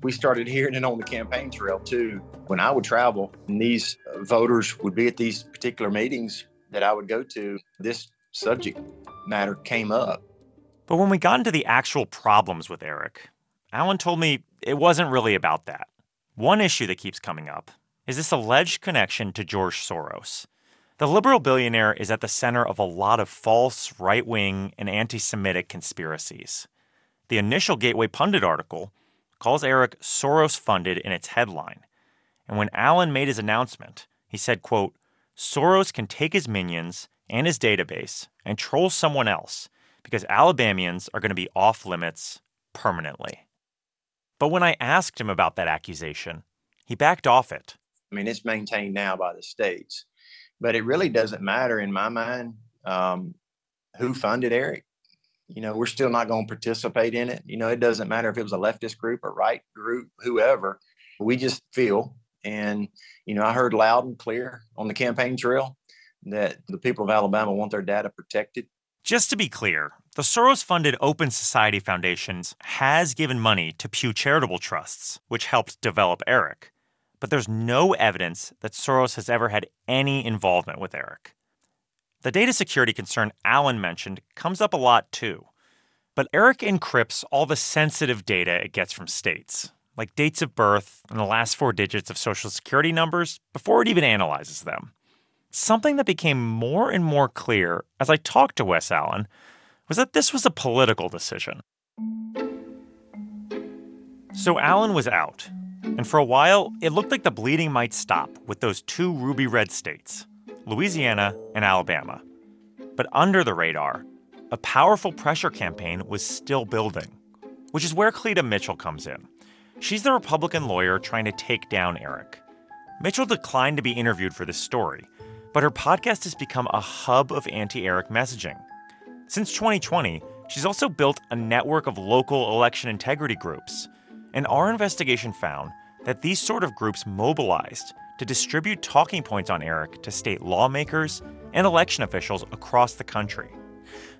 We started hearing it on the campaign trail too. When I would travel, and these voters would be at these particular meetings that I would go to, this subject matter came up. But when we got into the actual problems with Eric, Allen told me it wasn't really about that. One issue that keeps coming up is this alleged connection to George Soros. The liberal billionaire is at the center of a lot of false, right wing, and anti Semitic conspiracies. The initial Gateway Pundit article calls Eric Soros funded in its headline. And when Allen made his announcement, he said, quote, Soros can take his minions and his database and troll someone else because Alabamians are going to be off limits permanently. But when I asked him about that accusation, he backed off it. I mean, it's maintained now by the states, but it really doesn't matter in my mind um, who funded Eric. You know, we're still not going to participate in it. You know, it doesn't matter if it was a leftist group or right group, whoever. We just feel, and you know, I heard loud and clear on the campaign trail that the people of Alabama want their data protected. Just to be clear, the Soros funded Open Society Foundations has given money to Pew Charitable Trusts, which helped develop Eric. But there's no evidence that Soros has ever had any involvement with Eric. The data security concern Allen mentioned comes up a lot too. But Eric encrypts all the sensitive data it gets from states, like dates of birth and the last four digits of social security numbers, before it even analyzes them. Something that became more and more clear as I talked to Wes Allen was that this was a political decision. So Allen was out, and for a while, it looked like the bleeding might stop with those two ruby red states, Louisiana and Alabama. But under the radar, a powerful pressure campaign was still building, which is where Cleta Mitchell comes in. She's the Republican lawyer trying to take down Eric. Mitchell declined to be interviewed for this story, but her podcast has become a hub of anti Eric messaging. Since 2020, she's also built a network of local election integrity groups. And our investigation found that these sort of groups mobilized to distribute talking points on Eric to state lawmakers and election officials across the country.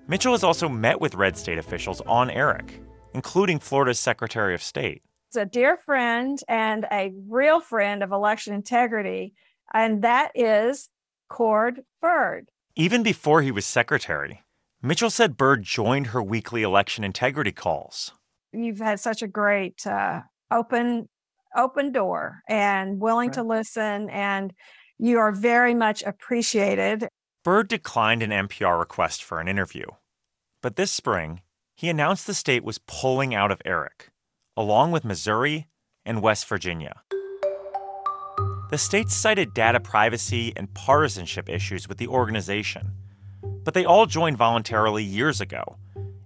Mitchell has also met with red state officials on Eric, including Florida's Secretary of State. It's a dear friend and a real friend of election integrity, and that is Cord Byrd. Even before he was secretary, Mitchell said Byrd joined her weekly election integrity calls. You've had such a great uh, open open door and willing right. to listen, and you are very much appreciated. Byrd declined an NPR request for an interview. But this spring, he announced the state was pulling out of Eric, along with Missouri and West Virginia. The states cited data privacy and partisanship issues with the organization, but they all joined voluntarily years ago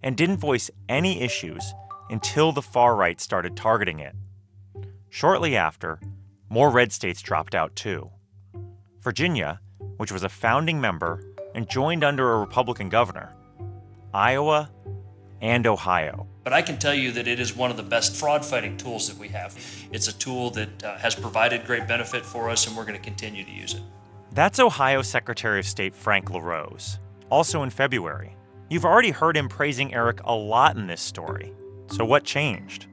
and didn't voice any issues until the far right started targeting it. Shortly after, more red states dropped out too. Virginia, which was a founding member and joined under a Republican governor, Iowa, and Ohio. But I can tell you that it is one of the best fraud fighting tools that we have. It's a tool that uh, has provided great benefit for us, and we're going to continue to use it. That's Ohio Secretary of State Frank LaRose. Also in February, You've already heard him praising Eric a lot in this story. So, what changed?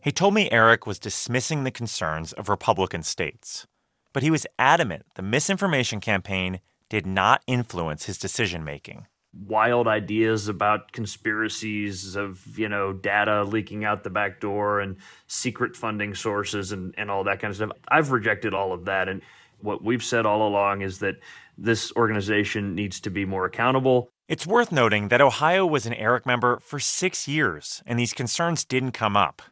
He told me Eric was dismissing the concerns of Republican states, but he was adamant the misinformation campaign did not influence his decision making. Wild ideas about conspiracies of, you know, data leaking out the back door and secret funding sources and, and all that kind of stuff. I've rejected all of that. And what we've said all along is that this organization needs to be more accountable. It's worth noting that Ohio was an Eric member for six years, and these concerns didn't come up.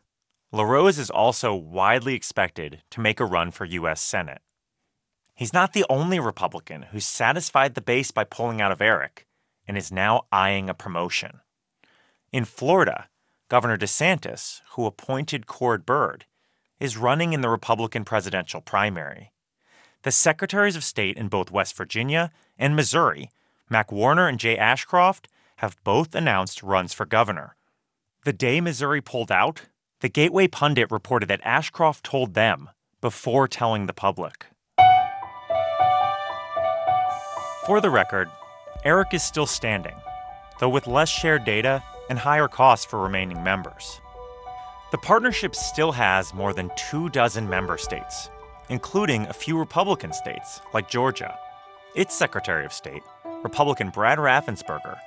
LaRose is also widely expected to make a run for U.S. Senate. He's not the only Republican who's satisfied the base by pulling out of Eric and is now eyeing a promotion. In Florida, Governor DeSantis, who appointed Cord Byrd, is running in the Republican presidential primary. The secretaries of state in both West Virginia and Missouri, Mac Warner and Jay Ashcroft, have both announced runs for governor. The day Missouri pulled out, the Gateway Pundit reported that Ashcroft told them before telling the public. For the record, Eric is still standing, though with less shared data and higher costs for remaining members. The partnership still has more than two dozen member states, including a few Republican states like Georgia. Its Secretary of State, Republican Brad Raffensperger,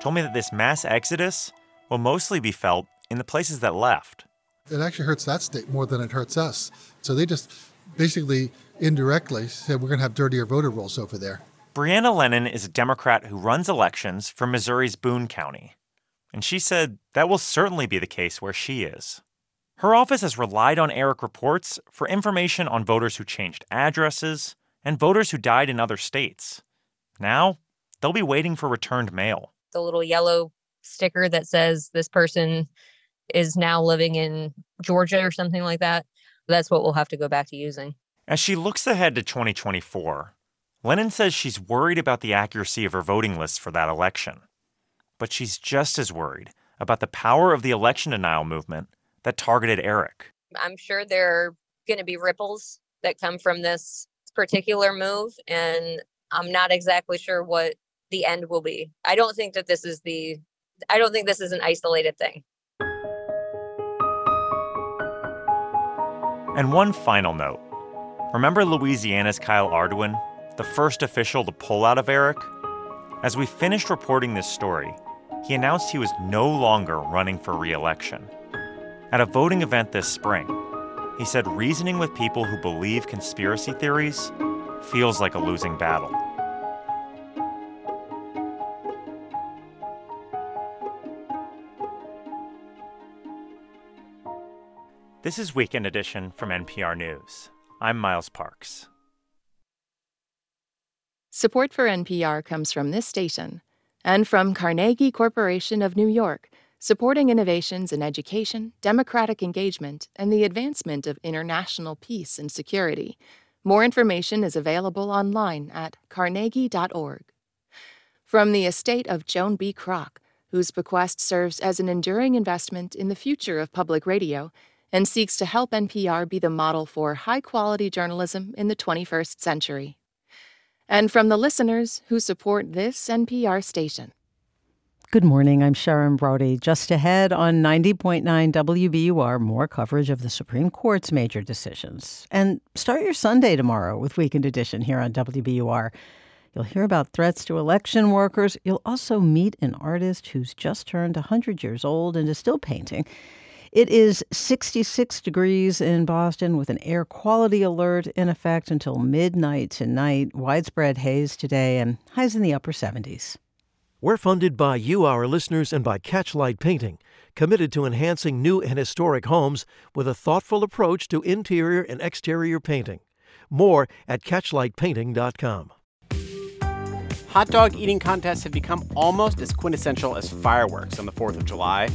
told me that this mass exodus will mostly be felt in the places that left. It actually hurts that state more than it hurts us. So they just basically indirectly said we're going to have dirtier voter rolls over there. Brianna Lennon is a Democrat who runs elections for Missouri's Boone County. And she said that will certainly be the case where she is. Her office has relied on Eric reports for information on voters who changed addresses and voters who died in other states. Now, they'll be waiting for returned mail. The little yellow sticker that says this person is now living in Georgia or something like that. That's what we'll have to go back to using. As she looks ahead to 2024, Lennon says she's worried about the accuracy of her voting lists for that election. But she's just as worried about the power of the election denial movement that targeted Eric. I'm sure there are going to be ripples that come from this particular move, and I'm not exactly sure what the end will be. I don't think that this is the, I don't think this is an isolated thing. And one final note. Remember Louisiana's Kyle Ardoin the first official to pull out of Eric? As we finished reporting this story, he announced he was no longer running for re election. At a voting event this spring, he said reasoning with people who believe conspiracy theories feels like a losing battle. This is Weekend Edition from NPR News. I'm Miles Parks. Support for NPR comes from this station and from Carnegie Corporation of New York, supporting innovations in education, democratic engagement, and the advancement of international peace and security. More information is available online at carnegie.org. From the estate of Joan B. Kroc, whose bequest serves as an enduring investment in the future of public radio and seeks to help NPR be the model for high quality journalism in the 21st century and from the listeners who support this NPR station. Good morning. I'm Sharon Brody. Just ahead on 90.9 WBUR, more coverage of the Supreme Court's major decisions. And start your Sunday tomorrow with Weekend Edition here on WBUR. You'll hear about threats to election workers. You'll also meet an artist who's just turned 100 years old and is still painting. It is 66 degrees in Boston with an air quality alert in effect until midnight tonight. Widespread haze today and highs in the upper 70s. We're funded by you, our listeners, and by Catchlight Painting, committed to enhancing new and historic homes with a thoughtful approach to interior and exterior painting. More at catchlightpainting.com. Hot dog eating contests have become almost as quintessential as fireworks on the 4th of July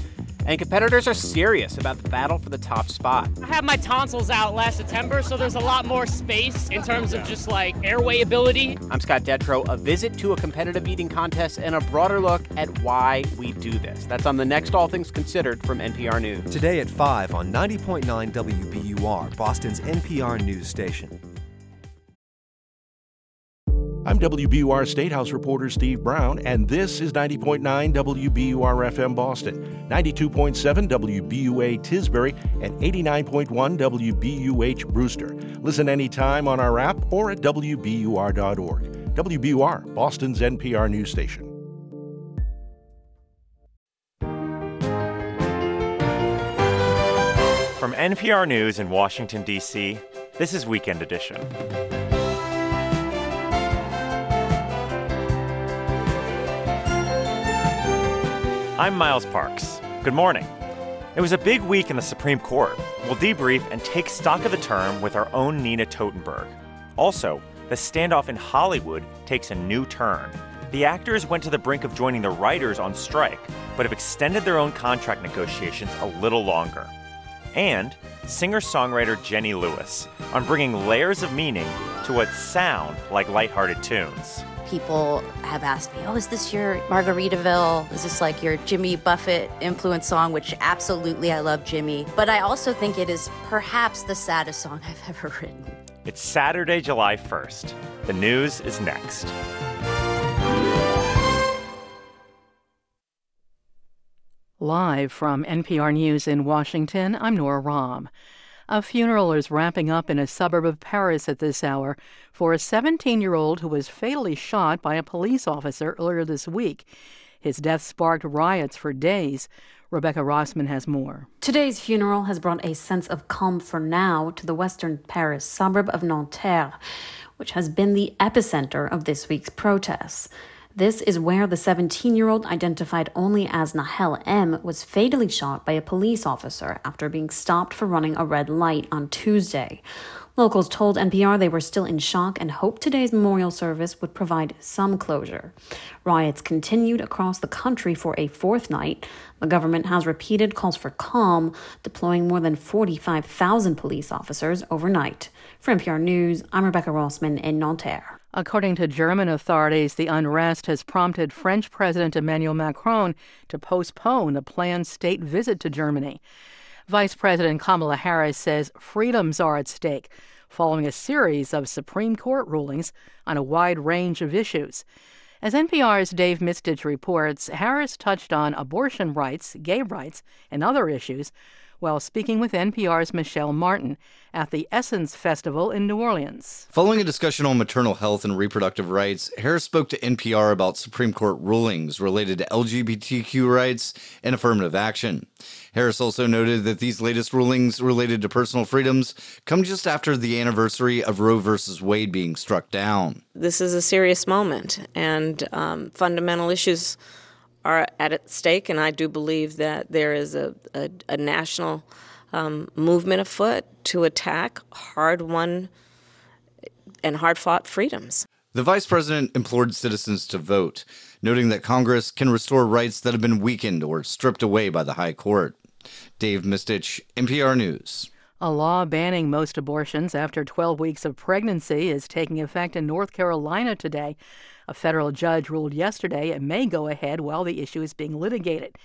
and competitors are serious about the battle for the top spot. I had my tonsils out last September, so there's a lot more space in terms of just like airway ability. I'm Scott Detrow. A visit to a competitive eating contest and a broader look at why we do this. That's on the next All Things Considered from NPR News. Today at 5 on 90.9 WBUR, Boston's NPR news station. I'm WBUR State House reporter Steve Brown, and this is 90.9 WBUR FM Boston, 92.7 WBUA Tisbury, and 89.1 WBUH Brewster. Listen anytime on our app or at WBUR.org. WBUR, Boston's NPR news station. From NPR News in Washington, D.C., this is Weekend Edition. I'm Miles Parks. Good morning. It was a big week in the Supreme Court. We'll debrief and take stock of the term with our own Nina Totenberg. Also, the standoff in Hollywood takes a new turn. The actors went to the brink of joining the writers on strike, but have extended their own contract negotiations a little longer and singer songwriter Jenny Lewis on bringing layers of meaning to what sound like lighthearted tunes. People have asked me, Oh, is this your Margaritaville? Is this like your Jimmy Buffett influence song? Which absolutely I love Jimmy. But I also think it is perhaps the saddest song I've ever written. It's Saturday, July 1st. The news is next. Live from NPR News in Washington, I'm Nora Raum. A funeral is wrapping up in a suburb of Paris at this hour for a 17 year old who was fatally shot by a police officer earlier this week. His death sparked riots for days. Rebecca Rossman has more. Today's funeral has brought a sense of calm for now to the western Paris suburb of Nanterre, which has been the epicenter of this week's protests. This is where the 17 year old, identified only as Nahel M., was fatally shot by a police officer after being stopped for running a red light on Tuesday. Locals told NPR they were still in shock and hoped today's memorial service would provide some closure. Riots continued across the country for a fourth night. The government has repeated calls for calm, deploying more than 45,000 police officers overnight. For NPR News, I'm Rebecca Rossman in Nanterre. According to German authorities, the unrest has prompted French President Emmanuel Macron to postpone a planned state visit to Germany. Vice President Kamala Harris says freedoms are at stake following a series of Supreme Court rulings on a wide range of issues. As NPR's Dave Mistich reports, Harris touched on abortion rights, gay rights, and other issues while speaking with NPR's Michelle Martin at the Essence Festival in New Orleans. Following a discussion on maternal health and reproductive rights, Harris spoke to NPR about Supreme Court rulings related to LGBTQ rights and affirmative action. Harris also noted that these latest rulings related to personal freedoms come just after the anniversary of Roe v. Wade being struck down. This is a serious moment, and um, fundamental issues are at stake, and I do believe that there is a, a, a national um, movement afoot to attack hard won and hard fought freedoms. The vice president implored citizens to vote, noting that Congress can restore rights that have been weakened or stripped away by the high court. Dave Mistich, NPR News. A law banning most abortions after 12 weeks of pregnancy is taking effect in North Carolina today. A federal judge ruled yesterday it may go ahead while the issue is being litigated.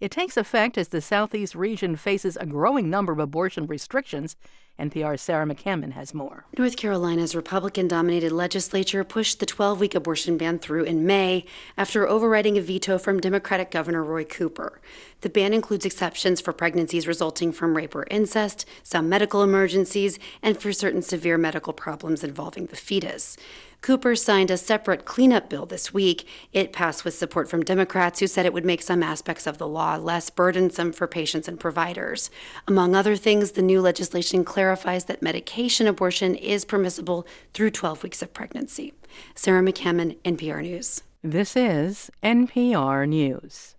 It takes effect as the Southeast region faces a growing number of abortion restrictions. NPR's Sarah McCammon has more. North Carolina's Republican dominated legislature pushed the 12 week abortion ban through in May after overriding a veto from Democratic Governor Roy Cooper. The ban includes exceptions for pregnancies resulting from rape or incest, some medical emergencies, and for certain severe medical problems involving the fetus. Cooper signed a separate cleanup bill this week. It passed with support from Democrats who said it would make some aspects of the law less burdensome for patients and providers. Among other things, the new legislation clarifies that medication abortion is permissible through 12 weeks of pregnancy. Sarah McCammon, NPR News. This is NPR News.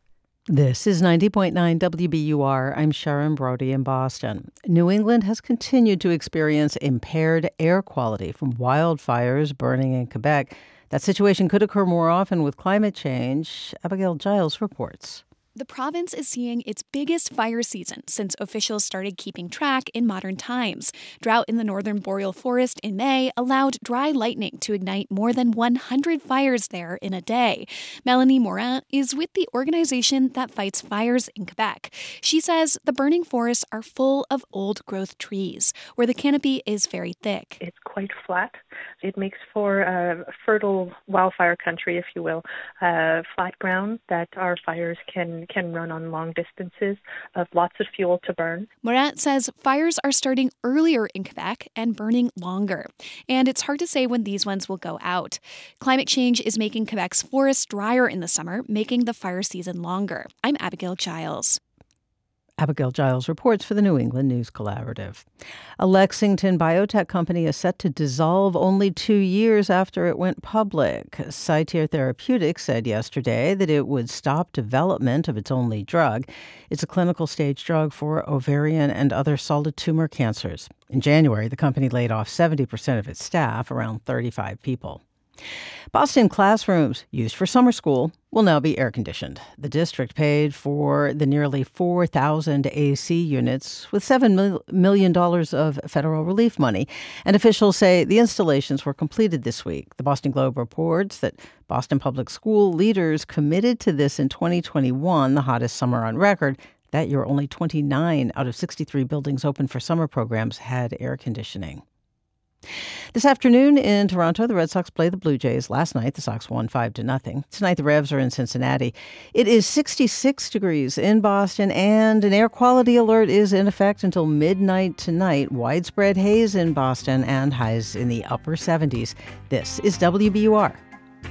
This is 90.9 WBUR. I'm Sharon Brody in Boston. New England has continued to experience impaired air quality from wildfires burning in Quebec. That situation could occur more often with climate change. Abagael Giles reports. The province is seeing its biggest fire season since officials started keeping track in modern times. Drought in the northern boreal forest in May allowed dry lightning to ignite more than 100 fires there in a day. Melanie Morin is with the organization that fights fires in Quebec. She says the burning forests are full of old growth trees, where the canopy is very thick. It's quite flat. It makes for a fertile wildfire country, if you will, uh, flat ground that our fires can can run on long distances of lots of fuel to burn. Morin says fires are starting earlier in Quebec and burning longer, and it's hard to say when these ones will go out. Climate change is making Quebec's forests drier in the summer, making the fire season longer. I'm Abagael Giles. Abagael Giles reports for the New England News Collaborative. A Lexington biotech company is set to dissolve only two years after it went public. Cyteir Therapeutics said yesterday that it would stop development of its only drug. It's a clinical stage drug for ovarian and other solid tumor cancers. In January, the company laid off 70% of its staff, around 35 people. Boston classrooms used for summer school will now be air conditioned. The district paid for the nearly 4,000 AC units with $7 million of federal relief money. And officials say the installations were completed this week. The Boston Globe reports that Boston Public School leaders committed to this in 2021, the hottest summer on record. That year, only 29 out of 63 buildings open for summer programs had air conditioning. This afternoon in Toronto, the Red Sox play the Blue Jays. Last night, the Sox won 5 to nothing. Tonight, the Revs are in Cincinnati. It is 66 degrees in Boston, and an air quality alert is in effect until midnight tonight. Widespread haze in Boston and highs in the upper 70s. This is WBUR.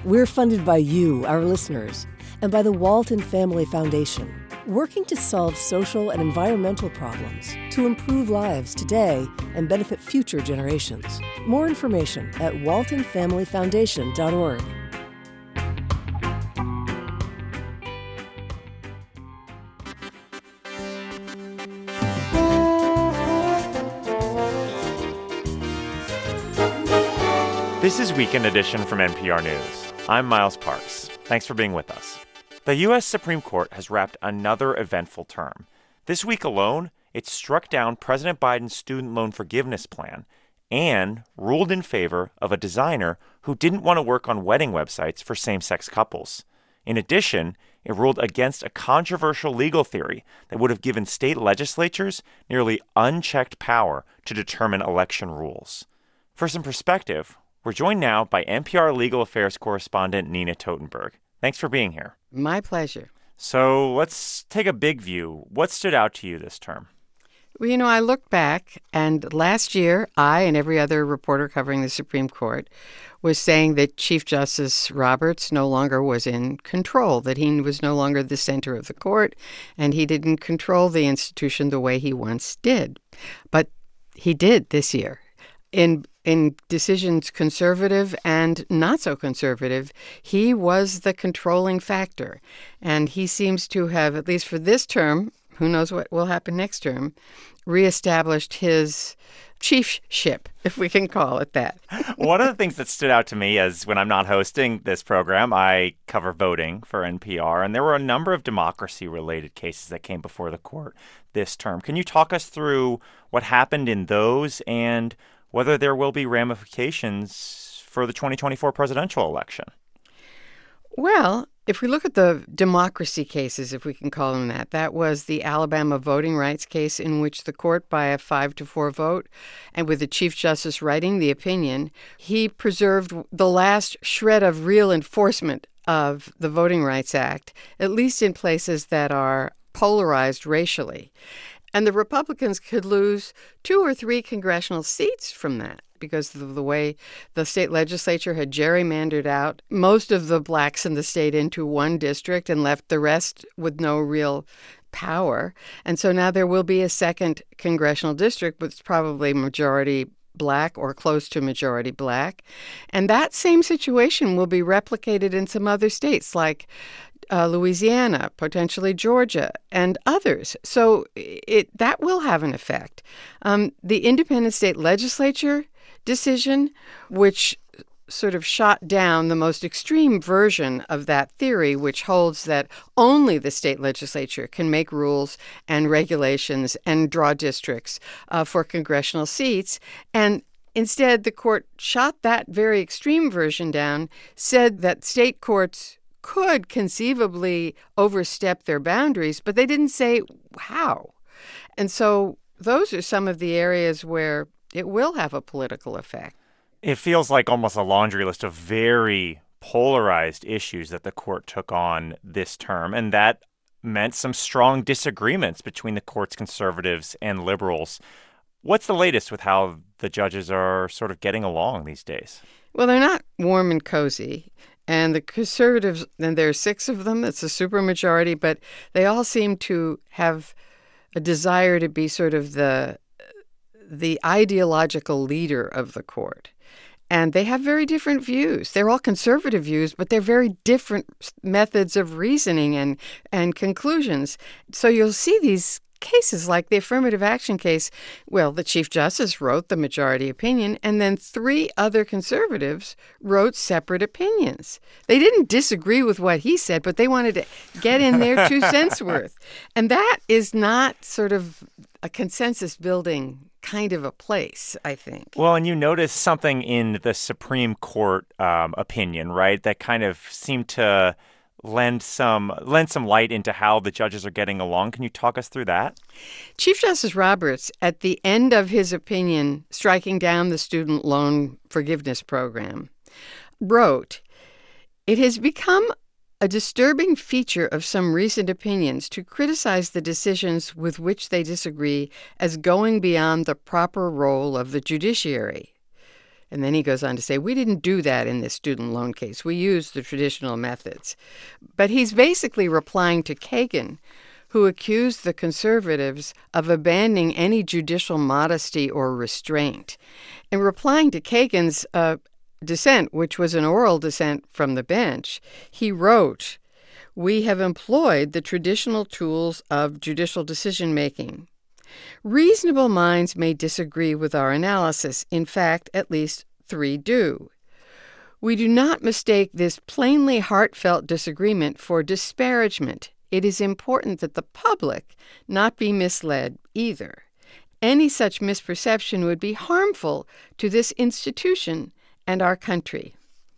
We're funded by you, our listeners, and by the Walton Family Foundation working to solve social and environmental problems to improve lives today and benefit future generations. More information at waltonfamilyfoundation.org. This is Weekend Edition from NPR News. I'm Miles Parks. Thanks for being with us. The U.S. Supreme Court has wrapped another eventful term. This week alone, it struck down President Biden's student loan forgiveness plan and ruled in favor of a designer who didn't want to work on wedding websites for same sex couples. In addition, it ruled against a controversial legal theory that would have given state legislatures nearly unchecked power to determine election rules. For some perspective, we're joined now by NPR legal affairs correspondent Nina Totenberg. Thanks for being here. My pleasure. So let's take a big view. What stood out to you this term? Well, you know, I look back, and last year, I and every other reporter covering the Supreme Court was saying that Chief Justice Roberts no longer was in control, that he was no longer the center of the court, and he didn't control the institution the way he once did. But he did this year. In in decisions conservative and not so conservative, he was the controlling factor. And he seems to have, at least for this term, who knows what will happen next term, reestablished his chiefship, if we can call it that. One of the things that stood out to me is when I'm not hosting this program, I cover voting for NPR, and there were a number of democracy related cases that came before the court this term. Can you talk us through what happened in those and whether there will be ramifications for the 2024 presidential election. Well, if we look at the democracy cases, if we can call them that, that was the Alabama voting rights case in which the court, by a five to four vote, and with the Chief Justice writing the opinion, he preserved the last shred of real enforcement of the Voting Rights Act, at least in places that are polarized racially. And the Republicans could lose two or three congressional seats from that because of the way the state legislature had gerrymandered out most of the blacks in the state into one district and left the rest with no real power. And so now there will be a second congressional district, but it's probably majority black or close to majority black. And that same situation will be replicated in some other states like uh, Louisiana, potentially Georgia, and others. So it that will have an effect. Um, the independent state legislature decision, which sort of shot down the most extreme version of that theory, which holds that only the state legislature can make rules and regulations and draw districts uh, for congressional seats. And Instead, the court shot that very extreme version down, said that state courts could conceivably overstep their boundaries, but they didn't say how. And so those are some of the areas where it will have a political effect. It feels like almost a laundry list of very polarized issues that the court took on this term, and that meant some strong disagreements between the court's conservatives and liberals. What's the latest with how the judges are sort of getting along these days? Well, they're not warm and cozy. And the conservatives, and there are six of them, it's a supermajority, but they all seem to have a desire to be sort of the the ideological leader of the court. And they have very different views. They're all conservative views, but they're very different methods of reasoning and, and conclusions. So you'll see these cases like the affirmative action case. Well, the Chief Justice wrote the majority opinion, and then three other conservatives wrote separate opinions. They didn't disagree with what he said, but they wanted to get in their two cents worth. And that is not sort of a consensus building kind of a place, I think. Well, and you noticed something in the Supreme Court um, opinion, right? That kind of seemed to lend some lend some light into how the judges are getting along. Can you talk us through that? Chief Justice Roberts, at the end of his opinion striking down the student loan forgiveness program, wrote, "It has become a disturbing feature of some recent opinions to criticize the decisions with which they disagree as going beyond the proper role of the judiciary. And then he goes on to say, We didn't do that in this student loan case. We used the traditional methods. But he's basically replying to Kagan, who accused the conservatives of abandoning any judicial modesty or restraint. In replying to Kagan's uh, dissent, which was an oral dissent from the bench, he wrote, We have employed the traditional tools of judicial decision making. Reasonable minds may disagree with our analysis. In fact, at least three do. We do not mistake this plainly heartfelt disagreement for disparagement. It is important that the public not be misled either. Any such misperception would be harmful to this institution and our country.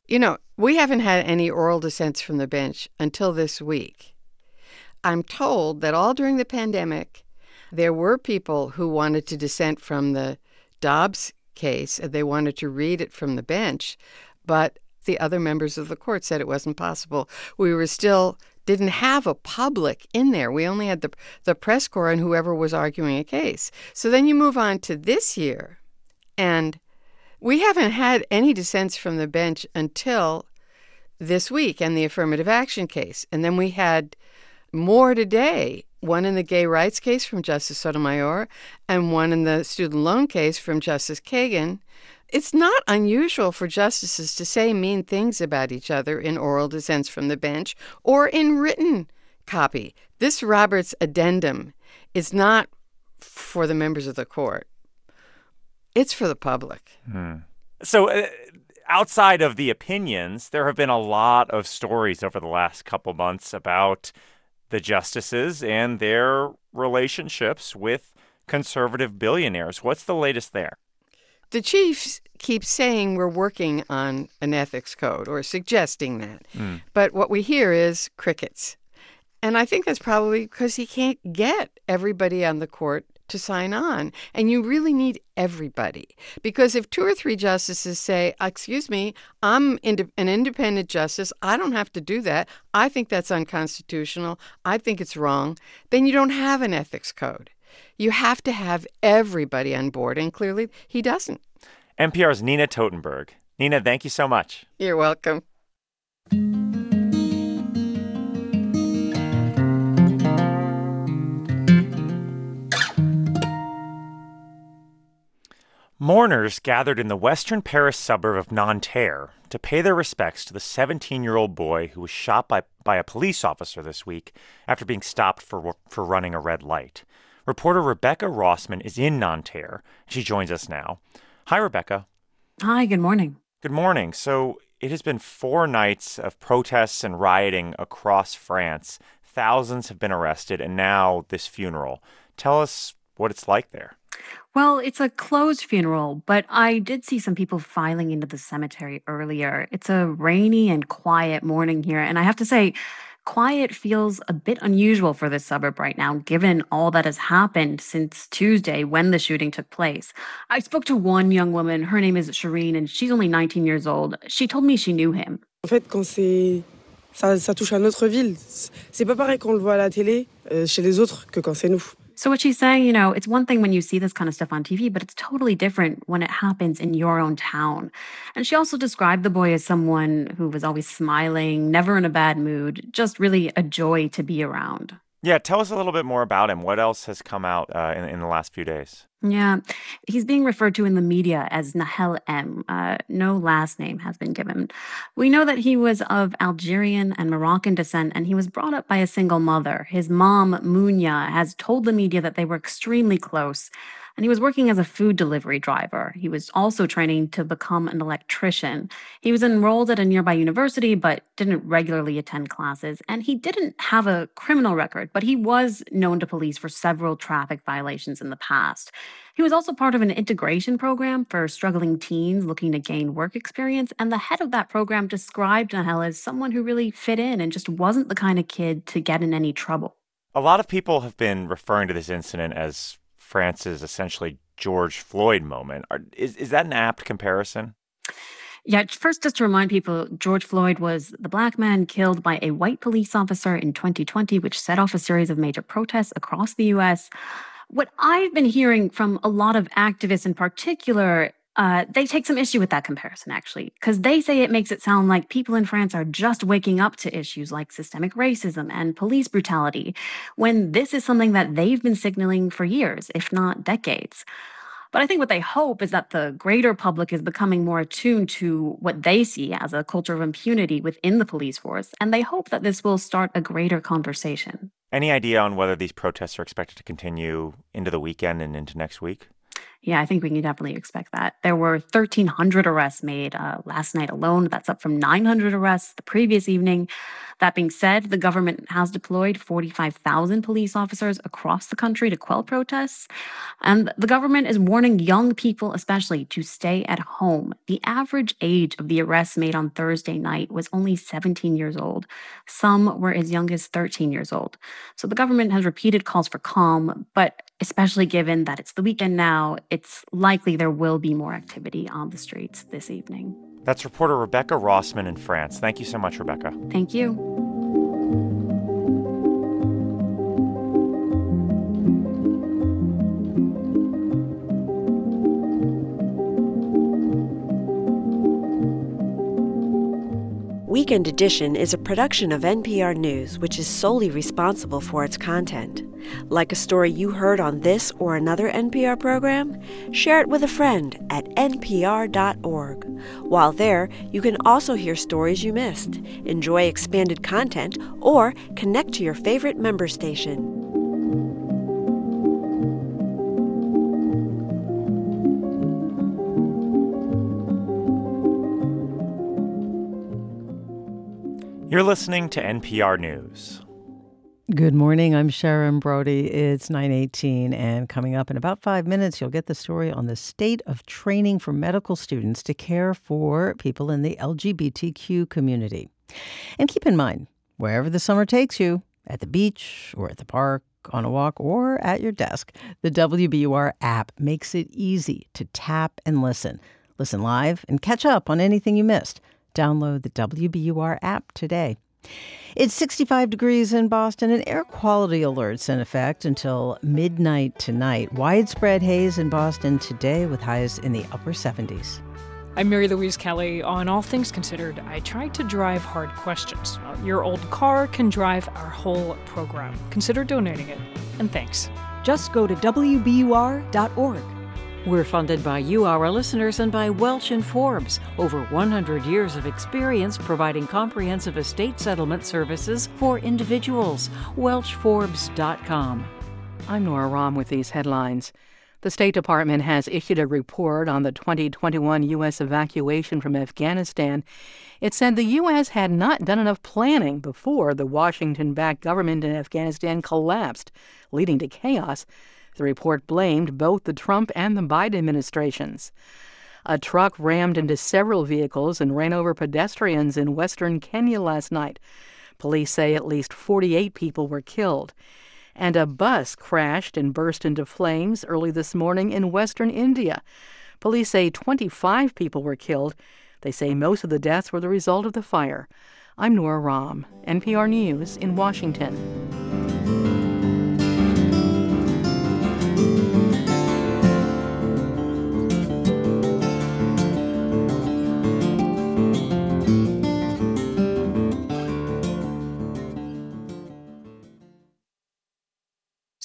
You know, we haven't had any oral dissents from the bench until this week. I'm told that all during the pandemic, there were people who wanted to dissent from the Dobbs case. and They wanted to read it from the bench, but the other members of the court said it wasn't possible. We were still didn't have a public in there. We only had the the press corps and whoever was arguing a case. So then you move on to this year, and we haven't had any dissents from the bench until this week and the affirmative action case. And then we had more today one in the gay rights case from Justice Sotomayor and one in the student loan case from Justice Kagan. It's not unusual for justices to say mean things about each other in oral dissents from the bench or in written copy. This Roberts addendum is not for the members of the court. It's for the public. Hmm. So, uh, outside of the opinions, there have been a lot of stories over the last couple months about the justices and their relationships with conservative billionaires. What's the latest there? The chiefs keep saying we're working on an ethics code or suggesting that. Mm. But what we hear is crickets. And I think that's probably because he can't get everybody on the court to sign on. And you really need everybody. Because if two or three justices say, Excuse me, I'm ind- an independent justice, I don't have to do that, I think that's unconstitutional, I think it's wrong, then you don't have an ethics code. You have to have everybody on board, and clearly he doesn't. NPR's Nina Totenberg. Nina, thank you so much. You're welcome. Mourners gathered in the western Paris suburb of Nanterre to pay their respects to the 17 year old boy who was shot by, by a police officer this week after being stopped for, for running a red light. Reporter Rebecca Rossman is in Nanterre. She joins us now. Hi, Rebecca. Hi, good morning. Good morning. So, it has been four nights of protests and rioting across France. Thousands have been arrested, and now this funeral. Tell us what it's like there. Well, it's a closed funeral, but I did see some people filing into the cemetery earlier. It's a rainy and quiet morning here, and I have to say, quiet feels a bit unusual for this suburb right now, given all that has happened since Tuesday when the shooting took place. I spoke to one young woman, her name is Shireen, and she's only 19 years old. She told me she knew him. En fait, quand c'est ça, ça touche à notre ville, c'est pas pareil quand on le voit à la télé euh, chez les autres que quand c'est nous. So, what she's saying, you know, it's one thing when you see this kind of stuff on TV, but it's totally different when it happens in your own town. And she also described the boy as someone who was always smiling, never in a bad mood, just really a joy to be around. Yeah, tell us a little bit more about him. What else has come out uh, in, in the last few days? Yeah, he's being referred to in the media as Nahel M. Uh, no last name has been given. We know that he was of Algerian and Moroccan descent, and he was brought up by a single mother. His mom, Munya, has told the media that they were extremely close and he was working as a food delivery driver. He was also training to become an electrician. He was enrolled at a nearby university, but didn't regularly attend classes. And he didn't have a criminal record, but he was known to police for several traffic violations in the past. He was also part of an integration program for struggling teens looking to gain work experience. And the head of that program described Nahel as someone who really fit in and just wasn't the kind of kid to get in any trouble. A lot of people have been referring to this incident as France's essentially George Floyd moment. Are, is, is that an apt comparison? Yeah, first, just to remind people, George Floyd was the black man killed by a white police officer in 2020, which set off a series of major protests across the US. What I've been hearing from a lot of activists in particular uh, they take some issue with that comparison, actually, because they say it makes it sound like people in France are just waking up to issues like systemic racism and police brutality, when this is something that they've been signaling for years, if not decades. But I think what they hope is that the greater public is becoming more attuned to what they see as a culture of impunity within the police force, and they hope that this will start a greater conversation. Any idea on whether these protests are expected to continue into the weekend and into next week? Yeah, I think we can definitely expect that. There were 1,300 arrests made uh, last night alone. That's up from 900 arrests the previous evening. That being said, the government has deployed 45,000 police officers across the country to quell protests. And the government is warning young people, especially, to stay at home. The average age of the arrests made on Thursday night was only 17 years old. Some were as young as 13 years old. So the government has repeated calls for calm, but especially given that it's the weekend now, it's likely there will be more activity on the streets this evening. That's reporter Rebecca Rossman in France. Thank you so much, Rebecca. Thank you. Weekend Edition is a production of NPR News, which is solely responsible for its content. Like a story you heard on this or another NPR program? Share it with a friend at npr.org. While there, you can also hear stories you missed, enjoy expanded content, or connect to your favorite member station. You're listening to NPR News. Good morning. I'm Sharon Brody. It's 9:18 and coming up in about 5 minutes you'll get the story on the state of training for medical students to care for people in the LGBTQ community. And keep in mind, wherever the summer takes you, at the beach or at the park, on a walk or at your desk, the WBUR app makes it easy to tap and listen. Listen live and catch up on anything you missed. Download the WBUR app today. It's 65 degrees in Boston and air quality alerts in effect until midnight tonight. Widespread haze in Boston today with highs in the upper 70s. I'm Mary Louise Kelly. On All Things Considered, I try to drive hard questions. Your old car can drive our whole program. Consider donating it. And thanks. Just go to WBUR.org. We're funded by you, our listeners, and by Welch and Forbes, over 100 years of experience providing comprehensive estate settlement services for individuals. WelchForbes.com. I'm Nora Raum with these headlines. The State Department has issued a report on the 2021 U.S. evacuation from Afghanistan. It said the U.S. had not done enough planning before the Washington backed government in Afghanistan collapsed, leading to chaos. The report blamed both the Trump and the Biden administrations. A truck rammed into several vehicles and ran over pedestrians in western Kenya last night. Police say at least 48 people were killed. And a bus crashed and burst into flames early this morning in western India. Police say 25 people were killed. They say most of the deaths were the result of the fire. I'm Nora Raum, NPR News in Washington.